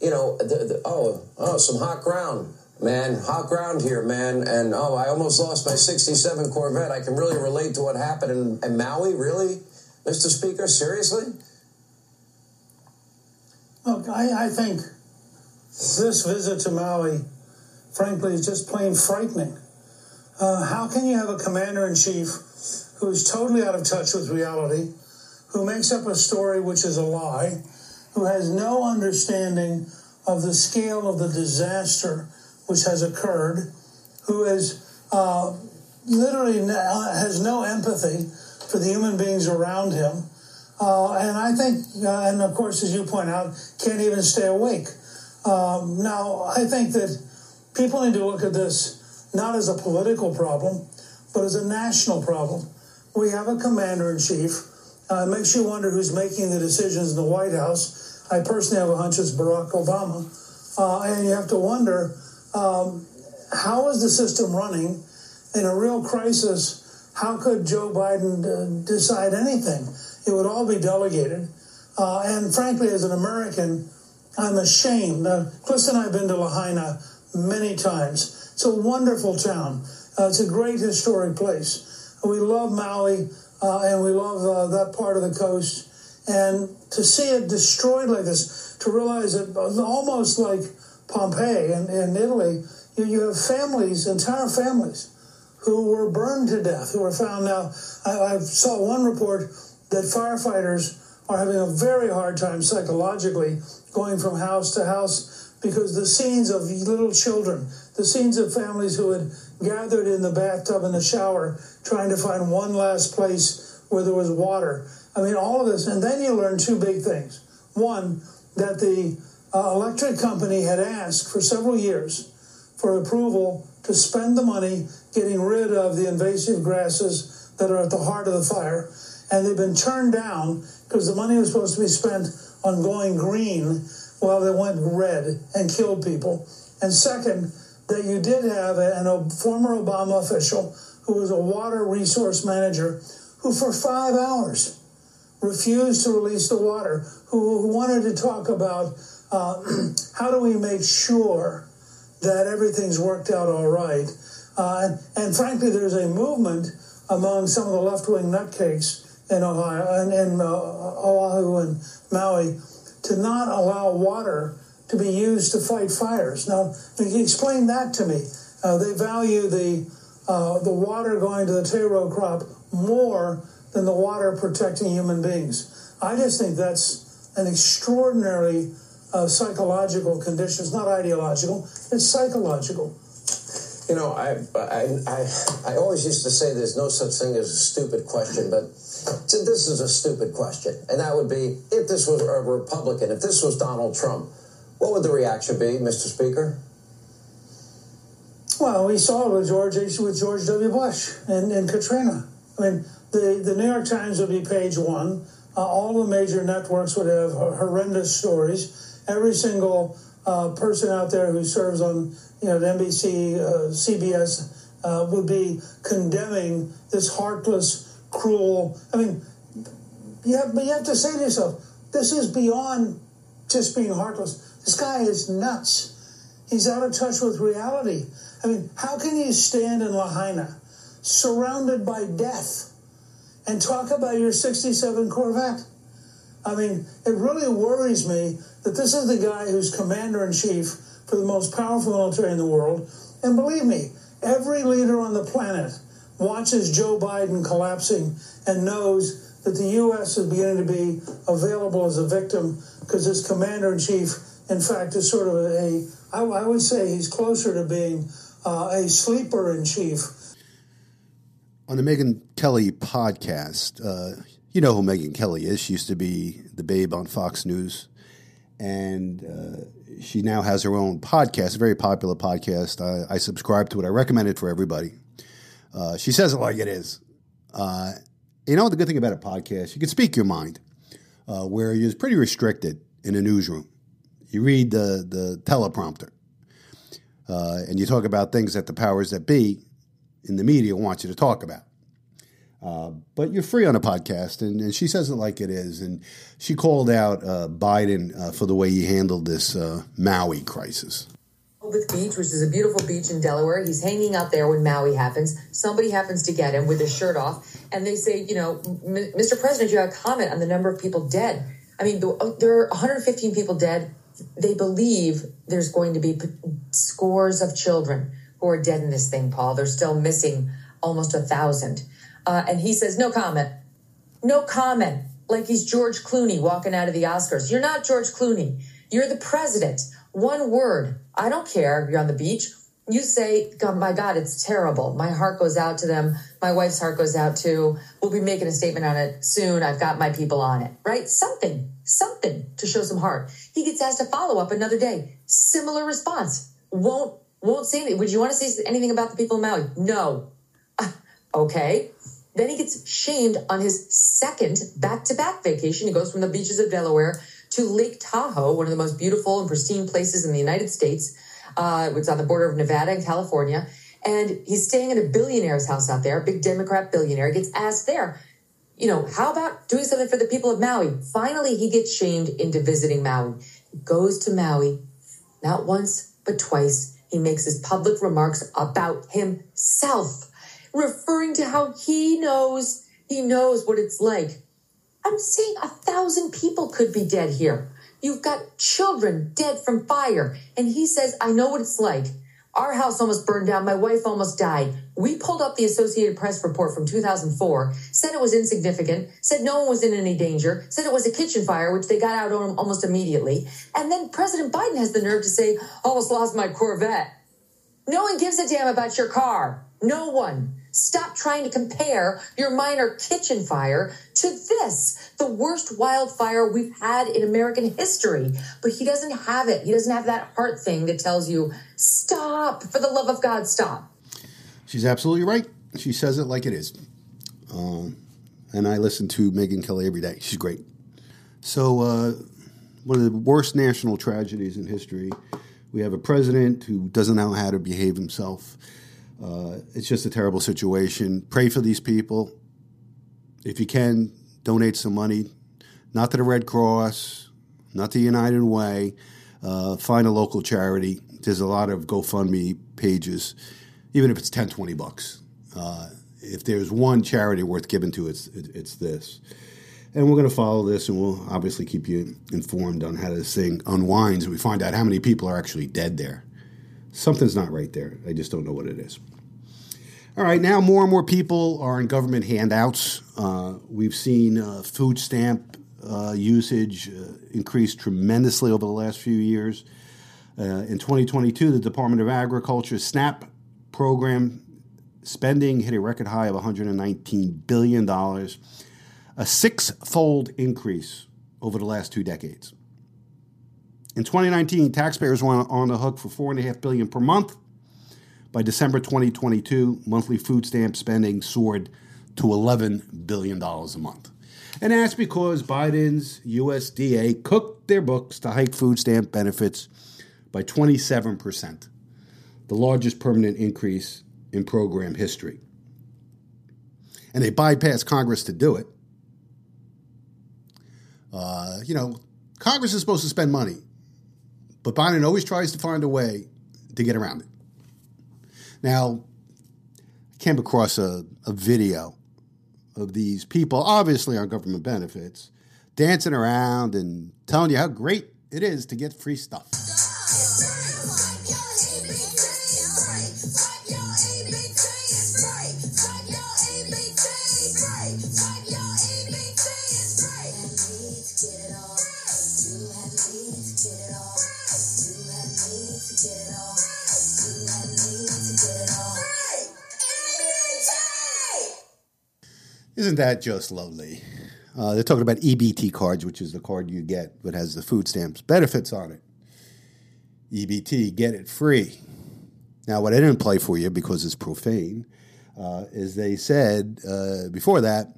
You know, the, the, oh, oh, some hot ground, man, hot ground here, man. And oh, I almost lost my 67 Corvette. I can really relate to what happened in, in Maui, really? Mr. Speaker, seriously? Look, I, I think this visit to Maui, frankly, is just plain frightening. Uh, how can you have a commander in chief who's totally out of touch with reality, who makes up a story which is a lie, who has no understanding of the scale of the disaster which has occurred, who is uh, literally has no empathy for the human beings around him. Uh, and I think, uh, and of course, as you point out, can't even stay awake. Um, now, I think that people need to look at this not as a political problem, but as a national problem. We have a commander in chief. Uh, it makes you wonder who's making the decisions in the White House. I personally have a hunch it's Barack Obama. Uh, and you have to wonder um, how is the system running in a real crisis? How could Joe Biden uh, decide anything? It would all be delegated. Uh, and frankly, as an American, I'm ashamed. Uh, Chris and I have been to Lahaina many times. It's a wonderful town. Uh, it's a great historic place. We love Maui uh, and we love uh, that part of the coast. And to see it destroyed like this, to realize that almost like Pompeii in, in Italy, you, you have families, entire families, who were burned to death, who were found now. I, I saw one report that firefighters are having a very hard time psychologically going from house to house because the scenes of little children, the scenes of families who had gathered in the bathtub and the shower trying to find one last place where there was water. I mean, all of this. And then you learn two big things. One, that the uh, electric company had asked for several years for approval to spend the money getting rid of the invasive grasses that are at the heart of the fire. And they've been turned down because the money was supposed to be spent on going green while they went red and killed people. And second, that you did have a, a former Obama official who was a water resource manager who, for five hours, refused to release the water, who, wanted to talk about uh, how do we make sure that everything's worked out all right. Uh, and, and, frankly, there's a movement among some of the left wing nutcakes in Ohio and in uh, Oahu and Maui to not allow water to be used to fight fires. Now, explain that to me. Uh, they value the uh, the water going to the taro crop more than the water protecting human beings. I just think that's an extraordinary uh, psychological condition. It's not ideological; it's psychological. You know, I, I, I, I always used to say there's no such thing as a stupid question, but this is a stupid question. And that would be if this was a Republican, if this was Donald Trump, what would the reaction be, Mr. Speaker? Well, we saw it with George with George W. Bush and, and Katrina. I mean, the, the New York Times would be page one. Uh, all the major networks would have horrendous stories. Every single uh, person out there who serves on you know the NBC, uh, CBS uh, would be condemning this heartless, cruel. I mean, you have, but you have to say to yourself, this is beyond just being heartless. This guy is nuts. He's out of touch with reality. I mean, how can you stand in Lahaina, surrounded by death, and talk about your 67 Corvette? I mean, it really worries me that this is the guy who's commander in chief for the most powerful military in the world. And believe me, every leader on the planet watches Joe Biden collapsing and knows that the U.S. is beginning to be available as a victim because this commander in chief in fact, is sort of a, I, I would say he's closer to being uh, a sleeper in chief. On the Megyn Kelly podcast, uh, you know who Megyn Kelly is. She used to be the babe on Fox News. And uh, she now has her own podcast, a very popular podcast. I, I subscribe to it. I recommend it for everybody. Uh, she says it like it is. Uh, you know, the good thing about a podcast, you can speak your mind, uh, where you're pretty restricted in a newsroom. You read the, the teleprompter uh, and you talk about things that the powers that be in the media want you to talk about. Uh, but you're free on a podcast, and, and, she says it like it is. And she called out uh, Biden uh, for the way he handled this uh, Maui crisis. Rehoboth Beach, which is a beautiful beach in Delaware. He's hanging out there when Maui happens. Somebody happens to get him with his shirt off, and they say, you know, Mr. President, you have a comment on the number of people dead. I mean, there are 115 people dead they believe there's going to be scores of children who are dead in this thing, Paul. They're still missing almost a thousand. Uh, and he says, no comment. No comment. Like he's George Clooney walking out of the Oscars. You're not George Clooney. You're the president. One word. I don't care. You're on the beach. You say, my God, it's terrible. My heart goes out to them. My wife's heart goes out to. We'll be making a statement on it soon. I've got my people on it, right? Something something to show some heart. He gets asked to follow up another day. Similar response. Won't won't say anything. Would you want to say anything about the people in Maui? No. okay. Then he gets shamed on his second back to back vacation. He goes from the beaches of Delaware to Lake Tahoe, one of the most beautiful and pristine places in the United States. Uh, it's on the border of Nevada and California. And he's staying in a billionaire's house out there, big Democrat billionaire, gets asked there you know, how about doing something for the people of Maui? Finally, he gets shamed into visiting Maui. He goes to Maui, not once, but twice. He makes his public remarks about himself, referring to how he knows, he knows what it's like. I'm saying a thousand people could be dead here. You've got children dead from fire. And he says, I know what it's like. Our house almost burned down. My wife almost died. We pulled up the Associated Press report from 2004, said it was insignificant, said no one was in any danger, said it was a kitchen fire, which they got out on almost immediately. And then President Biden has the nerve to say, oh, almost lost my Corvette. No one gives a damn about your car. No one. Stop trying to compare your minor kitchen fire to this, the worst wildfire we've had in American history. But he doesn't have it. He doesn't have that heart thing that tells you, stop, for the love of God, stop. She's absolutely right. She says it like it is. Um, and I listen to Megyn Kelly every day. She's great. So, uh, one of the worst national tragedies in history. We have a president who doesn't know how to behave himself. Uh, it's just a terrible situation. Pray for these people. If you can, donate some money, not to the Red Cross, not to United Way. Uh, find a local charity. There's a lot of GoFundMe pages, even if it's 10, 20 bucks. Uh, if there's one charity worth giving to, it's, it's this. And we're going to follow this, and we'll obviously keep you informed on how this thing unwinds. And we find out how many people are actually dead there. Something's not right there. I just don't know what it is. All right, now more and more people are in government handouts. Uh, we've seen uh, food stamp uh, usage uh, increase tremendously over the last few years. Uh, in 2022, the Department of Agriculture SNAP program spending hit a record high of $119 billion, a six fold increase over the last two decades. In 2019, taxpayers were on the hook for 4.5 billion per month by December 2022, monthly food stamp spending soared to $11 billion a month. And that's because Biden's USDA cooked their books to hike food stamp benefits by 27%, the largest permanent increase in program history. And they bypassed Congress to do it. Uh, you know, Congress is supposed to spend money, but Biden always tries to find a way to get around it. Now, I came across a, a video of these people, obviously on government benefits, dancing around and telling you how great it is to get free stuff. Isn't that just lovely? Uh, they're talking about EBT cards, which is the card you get that has the food stamps benefits on it. EBT, get it free. Now, what I didn't play for you because it's profane uh, is they said uh, before that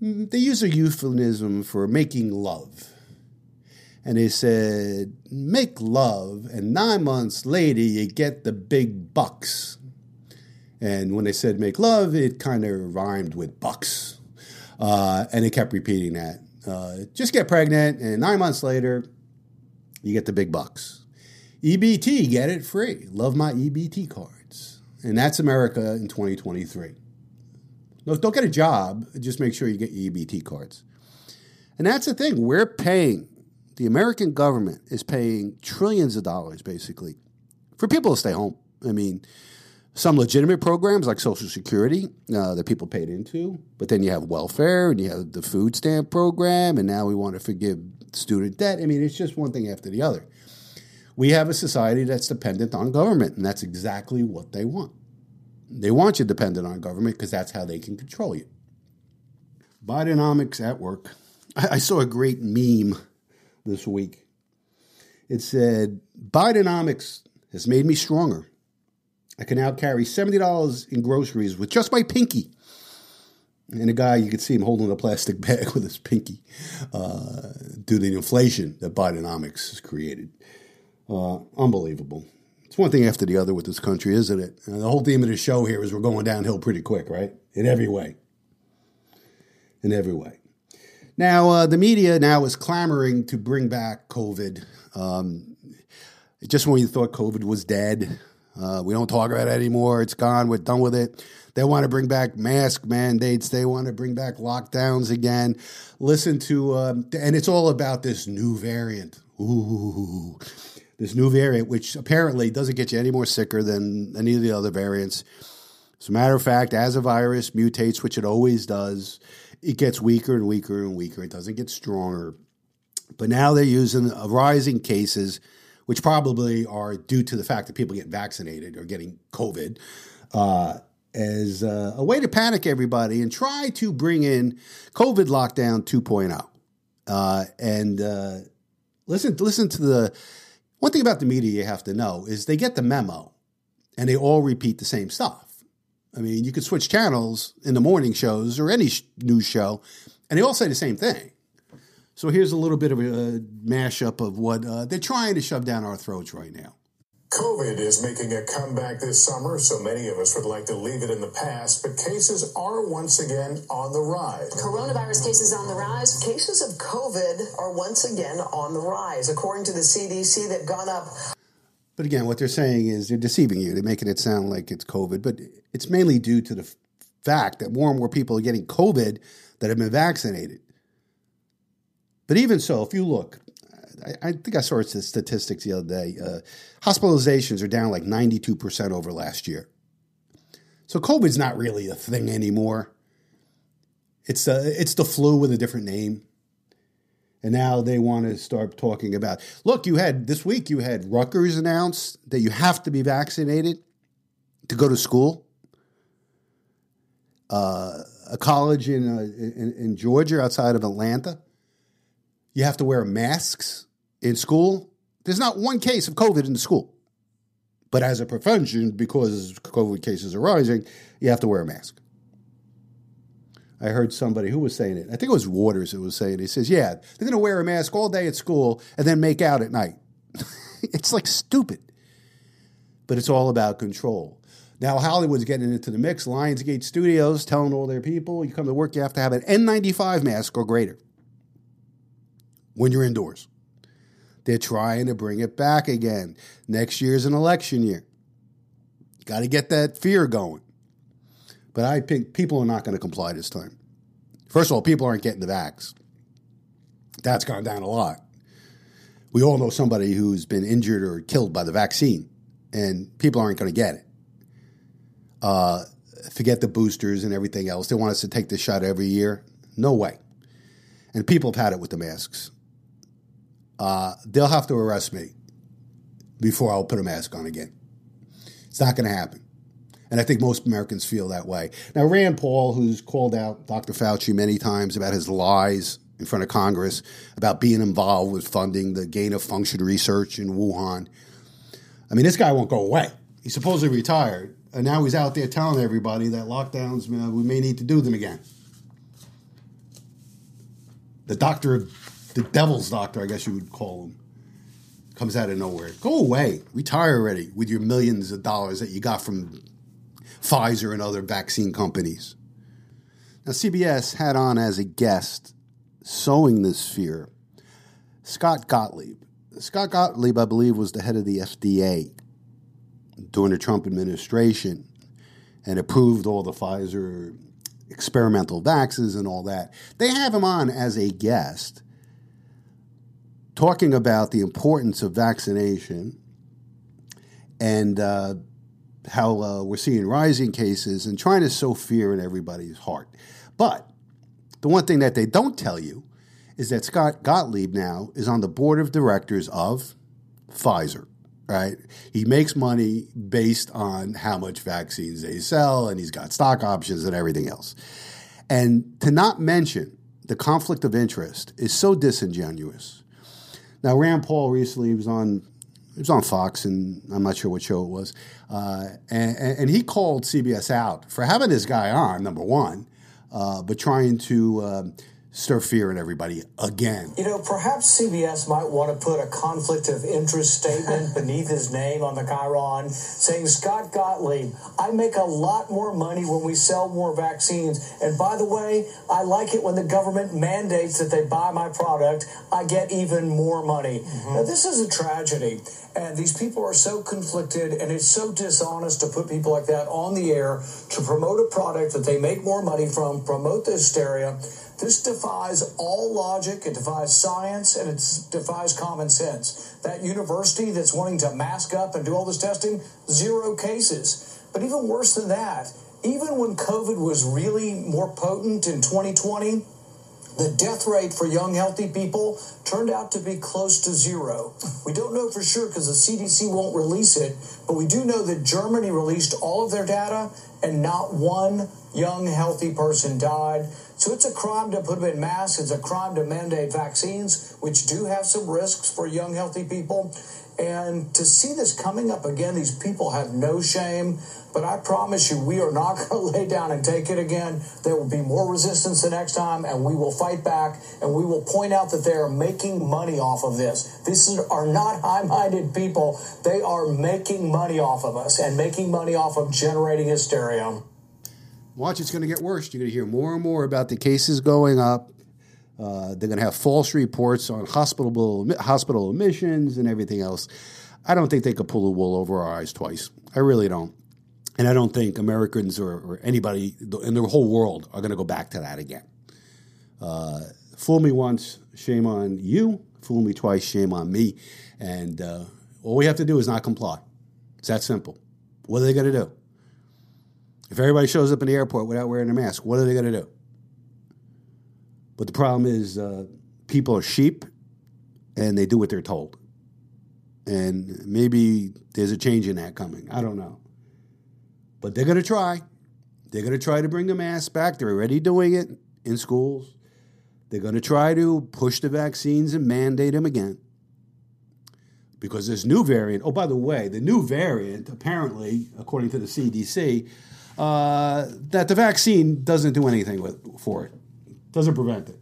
mm, they use a euphemism for making love. And they said, make love, and nine months later you get the big bucks. And when they said make love, it kind of rhymed with bucks. Uh, and they kept repeating that. Uh, just get pregnant, and nine months later, you get the big bucks. EBT, get it free. Love my EBT cards. And that's America in 2023. No, don't get a job, just make sure you get your EBT cards. And that's the thing, we're paying, the American government is paying trillions of dollars basically for people to stay home. I mean, some legitimate programs like Social Security uh, that people paid into, but then you have welfare and you have the food stamp program, and now we want to forgive student debt. I mean, it's just one thing after the other. We have a society that's dependent on government, and that's exactly what they want. They want you dependent on government because that's how they can control you. Bidenomics at work. I, I saw a great meme this week. It said, Bidenomics has made me stronger I can now carry $70 in groceries with just my pinky. And a guy, you can see him holding a plastic bag with his pinky uh, due to the inflation that Bidenomics has created. Uh, unbelievable. It's one thing after the other with this country, isn't it? And the whole theme of the show here is we're going downhill pretty quick, right? In every way. In every way. Now, uh, the media now is clamoring to bring back COVID. Um, just when you thought COVID was dead, uh, we don't talk about it anymore. It's gone. We're done with it. They want to bring back mask mandates. They want to bring back lockdowns again. Listen to, um, and it's all about this new variant. Ooh, this new variant, which apparently doesn't get you any more sicker than any of the other variants. As a matter of fact, as a virus mutates, which it always does, it gets weaker and weaker and weaker. It doesn't get stronger. But now they're using rising cases, which probably are due to the fact that people get vaccinated or getting COVID, uh, as uh, a way to panic everybody and try to bring in COVID lockdown 2.0. Uh, and uh, listen, listen to the one thing about the media you have to know is they get the memo, and they all repeat the same stuff. I mean, you could switch channels in the morning shows or any sh- news show, and they all say the same thing. So here's a little bit of a mashup of what uh, they're trying to shove down our throats right now. COVID is making a comeback this summer, so many of us would like to leave it in the past, but cases are once again on the rise. Coronavirus cases on the rise. Cases of COVID are once again on the rise. According to the CDC, they've gone up. But again, what they're saying is they're deceiving you. They're making it sound like it's COVID, but it's mainly due to the f- fact that more and more people are getting COVID that have been vaccinated. But even so, if you look, I, I think I saw the statistics the other day. Uh, hospitalizations are down like 92% over last year. So COVID's not really a thing anymore. It's, uh, it's the flu with a different name. And now they want to start talking about look, you had this week, you had Rutgers announce that you have to be vaccinated to go to school. Uh, a college in, uh, in, in Georgia outside of Atlanta, you have to wear masks in school. There's not one case of COVID in the school. But as a prevention, because COVID cases are rising, you have to wear a mask. I heard somebody who was saying it. I think it was Watters who was saying it. He says, Yeah, they're going to wear a mask all day at school and then make out at night. it's like stupid. But it's all about control. Now, Hollywood's getting into the mix. Lionsgate Studios telling all their people, you come to work, you have to have an N95 mask or greater when you're indoors. They're trying to bring it back again. Next year's an election year. Got to get that fear going. But I think people are not going to comply this time. First of all, people aren't getting the vax. That's gone down a lot. We all know somebody who's been injured or killed by the vaccine, and people aren't going to get it. Uh, forget the boosters and everything else. They want us to take the shot every year. No way. And people have had it with the masks. Uh, they'll have to arrest me before I'll put a mask on again. It's not going to happen. And I think most Americans feel that way. Now, Rand Paul, who's called out Dr. Fauci many times about his lies in front of Congress about being involved with funding the gain of function research in Wuhan. I mean, this guy won't go away. He's supposedly retired, and now he's out there telling everybody that lockdowns, we may need to do them again. The doctor, the devil's doctor, I guess you would call him, comes out of nowhere. Go away. Retire already with your millions of dollars that you got from Pfizer and other vaccine companies. Now, CBS had on as a guest, sowing this fear, Scott Gottlieb. Scott Gottlieb, I believe, was the head of the FDA during the Trump administration and approved all the Pfizer experimental vaccines and all that. They have him on as a guest talking about the importance of vaccination and uh, how uh, we're seeing rising cases and trying to sow fear in everybody's heart. But the one thing that they don't tell you is that Scott Gottlieb now is on the board of directors of Pfizer, right? He makes money based on how much vaccines they sell, and he's got stock options and everything else. And to not mention the conflict of interest is so disingenuous. Now, Rand Paul recently was on it was on Fox, and I'm not sure what show it was. Uh, and, and, he called CBS out for having this guy on, number one, uh, but trying to um, stir fear in everybody again. You know, perhaps CBS might want to put a conflict of interest statement beneath his name on the chyron saying, Scott Gottlieb, I make a lot more money when we sell more vaccines. And by the way, I like it when the government mandates that they buy my product. I get even more money. Mm-hmm. Now, this is a tragedy. And these people are so conflicted, and it's so dishonest to put people like that on the air to promote a product that they make more money from, promote the hysteria. This defies all logic, it defies science, and it defies common sense. That university that's wanting to mask up and do all this testing, zero cases. But even worse than that, even when COVID was really more potent in 2020, the death rate for young, healthy people turned out to be close to zero. We don't know for sure because the CDC won't release it, but we do know that Germany released all of their data and not one young, healthy person died. So it's a crime to put them in masks. It's a crime to mandate vaccines, which do have some risks for young, healthy people. And to see this coming up again, these people have no shame. But I promise you, we are not going to lay down and take it again. There will be more resistance the next time, and we will fight back, and we will point out that they are making money off of this. These are not high minded people. They are making money off of us and making money off of generating hysteria. Watch, it's going to get worse. You're going to hear more and more about the cases going up. Uh, they're going to have false reports on hospital hospital admissions and everything else. I don't think they could pull the wool over our eyes twice. I really don't. And I don't think Americans or, or anybody in the whole world are going to go back to that again. Uh, fool me once, shame on you. Fool me twice, shame on me. And uh, all we have to do is not comply. It's that simple. What are they going to do? If everybody shows up in the airport without wearing a mask, what are they going to do? But the problem is, uh, people are sheep and they do what they're told. And maybe there's a change in that coming. I don't know. But they're going to try. They're going to try to bring the mask back. They're already doing it in schools. They're going to try to push the vaccines and mandate them again. Because this new variant, oh, by the way, the new variant, apparently, according to the CDC, uh, that the vaccine doesn't do anything with, for it, doesn't prevent it.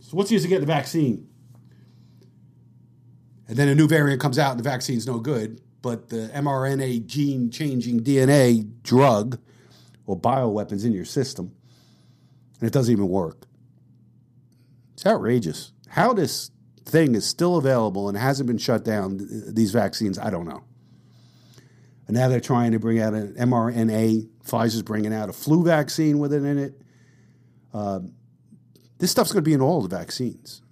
So, what's the use of getting the vaccine? And then a new variant comes out and the vaccine's no good, but the mRNA gene changing DNA drug or bioweapons in your system, and it doesn't even work. It's outrageous. How this thing is still available and hasn't been shut down, these vaccines, I don't know. And now they're trying to bring out an mRNA. Pfizer's bringing out a flu vaccine with it in it. Uh, this stuff's going to be in all the vaccines.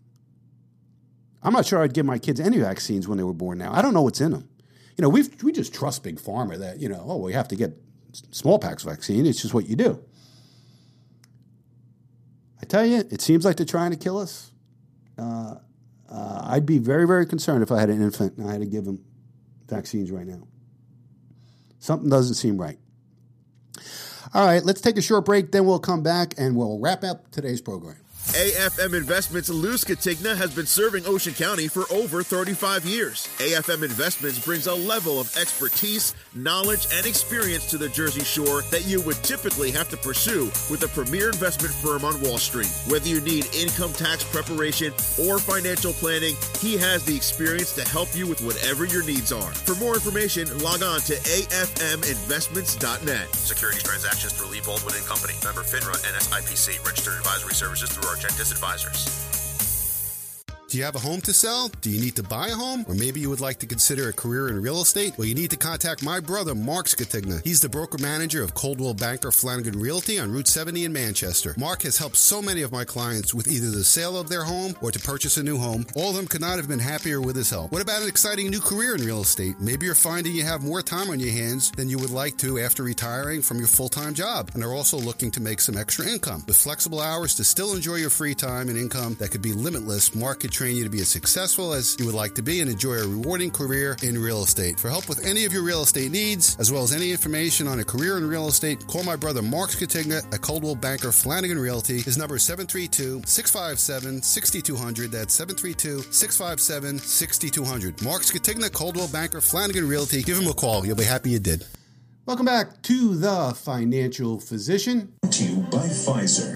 I'm not sure I'd give my kids any vaccines when they were born now. I don't know what's in them. You know, we we just trust Big Pharma that, you know, oh, we have to get smallpox vaccine. It's just what you do. I tell you, it seems like they're trying to kill us. Uh, uh, I'd be very, very concerned if I had an infant and I had to give him vaccines right now. Something doesn't seem right. All right, let's take a short break, then we'll come back and we'll wrap up today's program. AFM Investments Lou Scatigna has been serving Ocean County for over 35 years. AFM Investments brings a level of expertise, knowledge, and experience to the Jersey Shore that you would typically have to pursue with a premier investment firm on Wall Street. Whether you need income tax preparation or financial planning, he has the experience to help you with whatever your needs are. For more information, log on to afminvestments.net. Securities transactions through Lee Baldwin and Company. Member FINRA NSIPC. Registered advisory services through our Argentis Advisors. Do you have a home to sell? Do you need to buy a home? Or maybe you would like to consider a career in real estate? Well, you need to contact my brother, Mark Scatigna. He's the broker manager of Coldwell Banker Flanagan Realty on Route 70 in Manchester. Mark has helped so many of my clients with either the sale of their home or to purchase a new home. All of them could not have been happier with his help. What about an exciting new career in real estate? Maybe you're finding you have more time on your hands than you would like to after retiring from your full time job and are also looking to make some extra income. With flexible hours to still enjoy your free time and income that could be limitless, Mark could train you to be as successful as you would like to be and enjoy a rewarding career in real estate. For help with any of your real estate needs, as well as any information on a career in real estate, call my brother Mark Scatigna at Coldwell Banker Flanagan Realty. His number is 732 657 6200. That's 732 657 6200. Mark Scatigna, Coldwell Banker Flanagan Realty. Give him a call. You'll be happy you did. Welcome back to the Financial Physician. To you by Pfizer.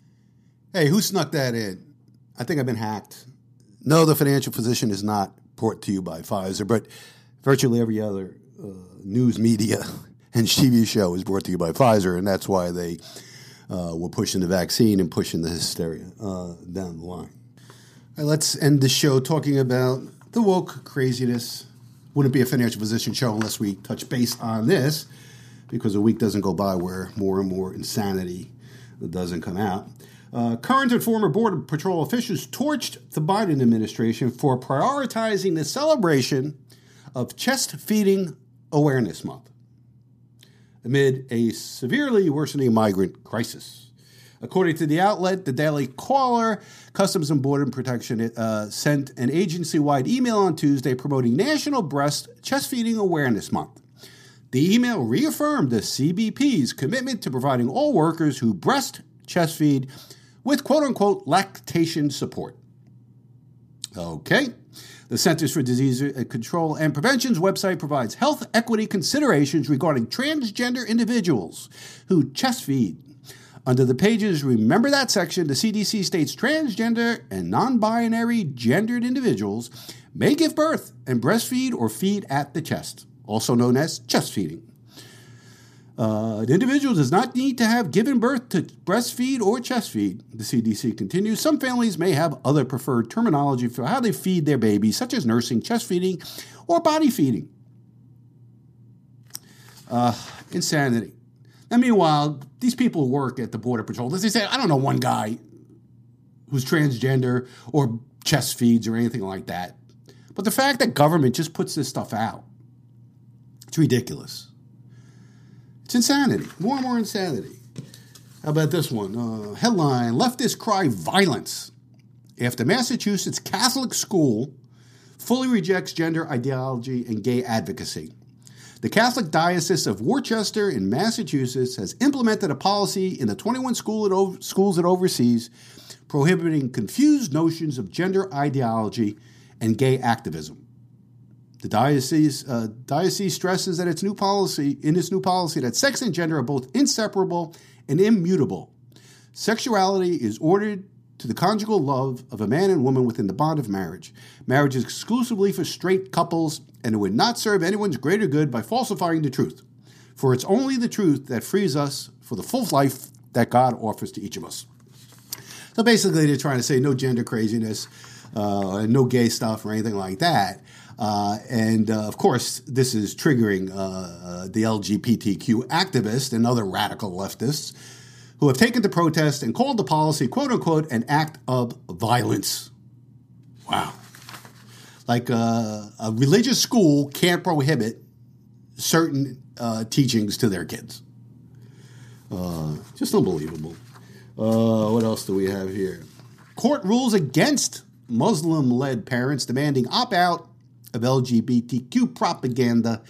Hey, who snuck that in? I think I've been hacked. No, the Financial Physician is not brought to you by Pfizer, but virtually every other uh, news media and TV show is brought to you by Pfizer, and that's why they uh, were pushing the vaccine and pushing the hysteria uh, down the line. Right, let's end the show talking about the woke craziness. Wouldn't be a Financial Physician show unless we touch base on this, because a week doesn't go by where more and more insanity doesn't come out. Uh, current and former Border Patrol officials torched the Biden administration for prioritizing the celebration of Chest Feeding Awareness Month amid a severely worsening migrant crisis. According to the outlet, the Daily Caller, Customs and Border Protection uh, sent an agency wide email on Tuesday promoting National Breast Chest Feeding Awareness Month. The email reaffirmed the CBP's commitment to providing all workers who breast chest feed with quote unquote lactation support. Okay. The Centers for Disease Control and Prevention's website provides health equity considerations regarding transgender individuals who chest feed. Under the pages Remember That section, the CDC states transgender and non binary gendered individuals may give birth and breastfeed or feed at the chest, also known as chest feeding. Uh, an individual does not need to have given birth to breastfeed or chest feed, the CDC continues. Some families may have other preferred terminology for how they feed their babies, such as nursing, chest feeding, or body feeding. Uh, insanity. And meanwhile, these people work at the Border Patrol. They say, I don't know one guy who's transgender or chest feeds or anything like that. But the fact that government just puts this stuff out, it's ridiculous. It's insanity. More and more insanity. How about this one? Uh, headline Leftists cry violence after Massachusetts Catholic school fully rejects gender ideology and gay advocacy. The Catholic Diocese of Worcester in Massachusetts has implemented a policy in the 21 school it schools it oversees prohibiting confused notions of gender ideology and gay activism. The diocese, uh, diocese stresses that its new policy, in its new policy, that sex and gender are both inseparable and immutable. Sexuality is ordered to the conjugal love of a man and woman within the bond of marriage. Marriage is exclusively for straight couples, and it would not serve anyone's greater good by falsifying the truth. For it's only the truth that frees us for the full life that God offers to each of us. So basically, they're trying to say no gender craziness, uh, no gay stuff, or anything like that. Uh, and uh, of course, this is triggering uh, uh the LGBTQ activists and other radical leftists who have taken to protest and called the policy, quote unquote, an act of violence. Wow. Like uh, a religious school can't prohibit certain teachings to their kids. just unbelievable. what else do we have here? Court rules against Muslim led parents demanding opt out of LGBTQ propaganda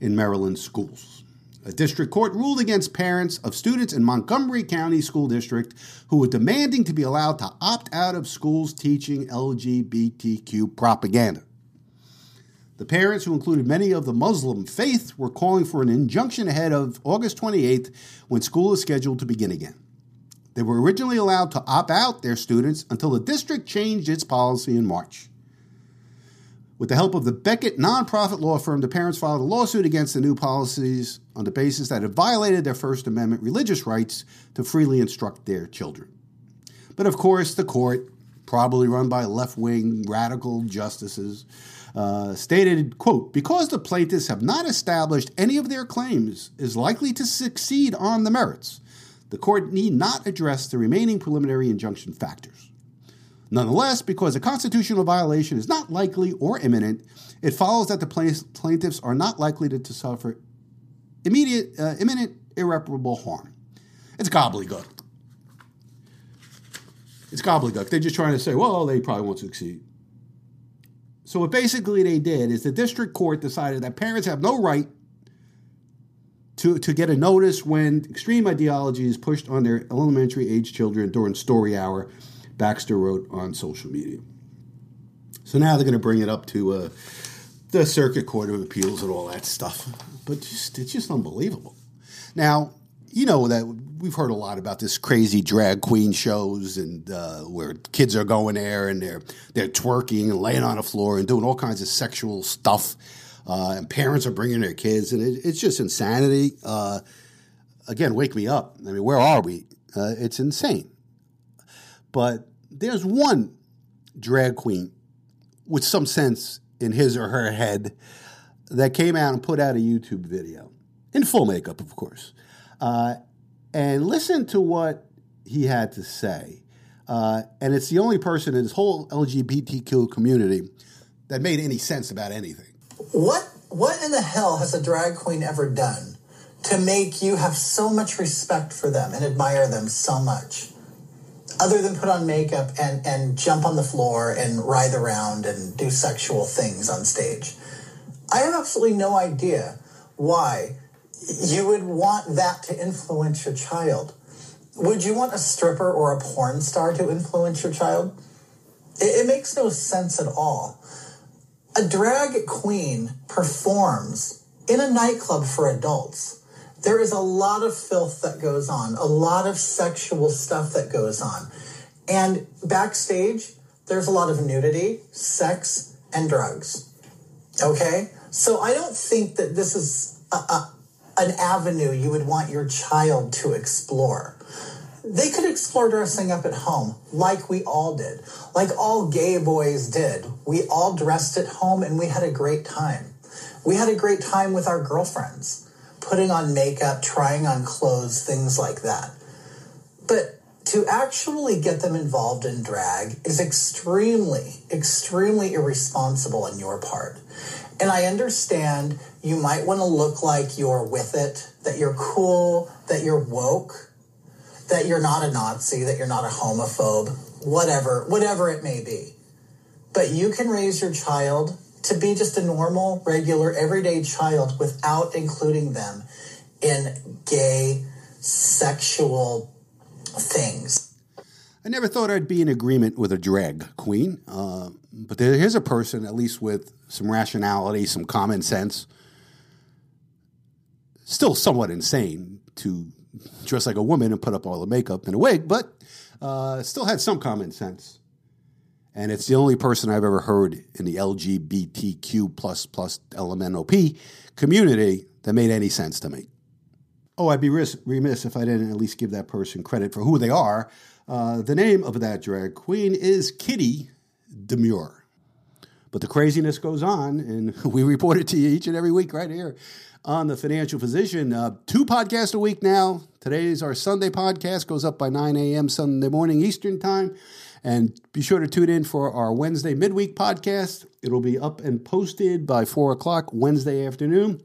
in Maryland schools. A district court ruled against parents of students in Montgomery County School District who were demanding to be allowed to opt out of schools teaching LGBTQ propaganda. The parents, who included many of the Muslim faith, were calling for an injunction ahead of August 28th when school is scheduled to begin again. They were originally allowed to opt out their students until the district changed its policy in March. With the help of the Becket nonprofit law firm, the parents filed a lawsuit against the new policies on the basis that it violated their First Amendment religious rights to freely instruct their children. But of course, the court, probably run by left wing radical justices, uh, stated, quote, because the plaintiffs have not established any of their claims is likely to succeed on the merits, the court need not address the remaining preliminary injunction factors. Nonetheless, because a constitutional violation is not likely or imminent, it follows that the plaintiffs are not likely to, to suffer immediate, uh, imminent, irreparable harm. It's gobbledygook. It's gobbledygook. They're just trying to say, well, they probably won't succeed. So, what basically they did is the district court decided that parents have no right to, to get a notice when extreme ideology is pushed on their elementary age children during story hour Baxter wrote on social media. So now they're going to bring it up to uh, the Circuit Court of Appeals and all that stuff. But just, it's just unbelievable. Now, you know that we've heard a lot about this crazy drag queen shows and uh, where kids are going there and they're they're twerking and laying on the floor and doing all kinds of sexual stuff, uh, and parents are bringing their kids and it, it's just insanity. Uh, again, wake me up. I mean, where are we? Uh, it's insane. But there's one drag queen with some sense in his or her head that came out and put out a YouTube video in full makeup, of course. Uh, and listen to what he had to say. Uh, and it's the only person in this whole LGBTQ community that made any sense about anything. What what in the hell has a drag queen ever done to make you have so much respect for them and admire them so much? Other than put on makeup and, and jump on the floor and writhe around and do sexual things on stage. I have absolutely no idea why you would want that to influence your child. Would you want a stripper or a porn star to influence your child? It, it makes no sense at all. A drag queen performs in a nightclub for adults. There is a lot of filth that goes on, a lot of sexual stuff that goes on. And backstage, there's a lot of nudity, sex, and drugs. Okay? So I don't think that this is a, a, an avenue you would want your child to explore. They could explore dressing up at home like we all did, like all gay boys did. We all dressed at home and we had a great time. We had a great time with our girlfriends, putting on makeup, trying on clothes, things like that. But to actually get them involved in drag is extremely, extremely irresponsible on your part. And I understand you might want to look like you're with it, that you're cool, that you're woke, that you're not a Nazi, that you're not a homophobe, whatever, whatever it may be. But you can raise your child to be just a normal, regular, everyday child without including them in gay, sexual things. I never thought I'd be in agreement with a drag queen, uh, but there is a person, at least with some rationality, some common sense, still somewhat insane to dress like a woman and put up all the makeup and a wig, but uh, still had some common sense. And it's the only person I've ever heard in the LGBTQ plus plus LMNOP community that made any sense to me. Oh, I'd be remiss if I didn't at least give that person credit for who they are. Uh, the name of that drag queen is Kitty Demure. But the craziness goes on, and we report it to you each and every week right here on the Financial Physician. Uh, two podcasts a week now. Today's our Sunday podcast, goes up by 9 a.m. Sunday morning Eastern Time. And be sure to tune in for our Wednesday midweek podcast. It'll be up and posted by 4 o'clock Wednesday afternoon.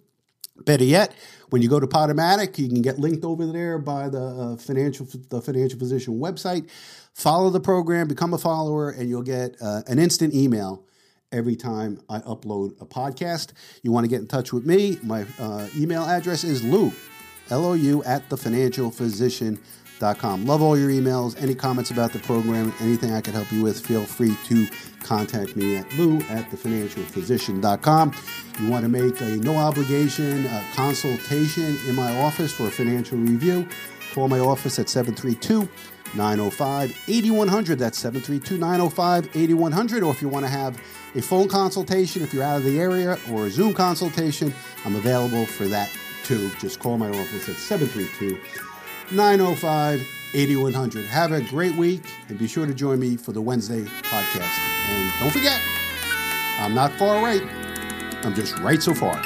Better yet, when you go to Podomatic, you can get linked over there by the uh, financial the financial physician website. Follow the program, become a follower, and you'll get uh, an instant email every time I upload a podcast. You want to get in touch with me? My uh, email address is Lou, L O U, at Love all your emails. Any comments about the program, anything I can help you with, feel free to contact me at lou at thefinancialphysician.com. You want to make a no obligation uh, consultation in my office for a financial review? Call my office at 732 905 8100. That's 732 905 8100. Or if you want to have a phone consultation if you're out of the area or a Zoom consultation, I'm available for that too. Just call my office at 732 905 8100. Have a great week and be sure to join me for the Wednesday podcast. And don't forget, I'm not far right, I'm just right so far.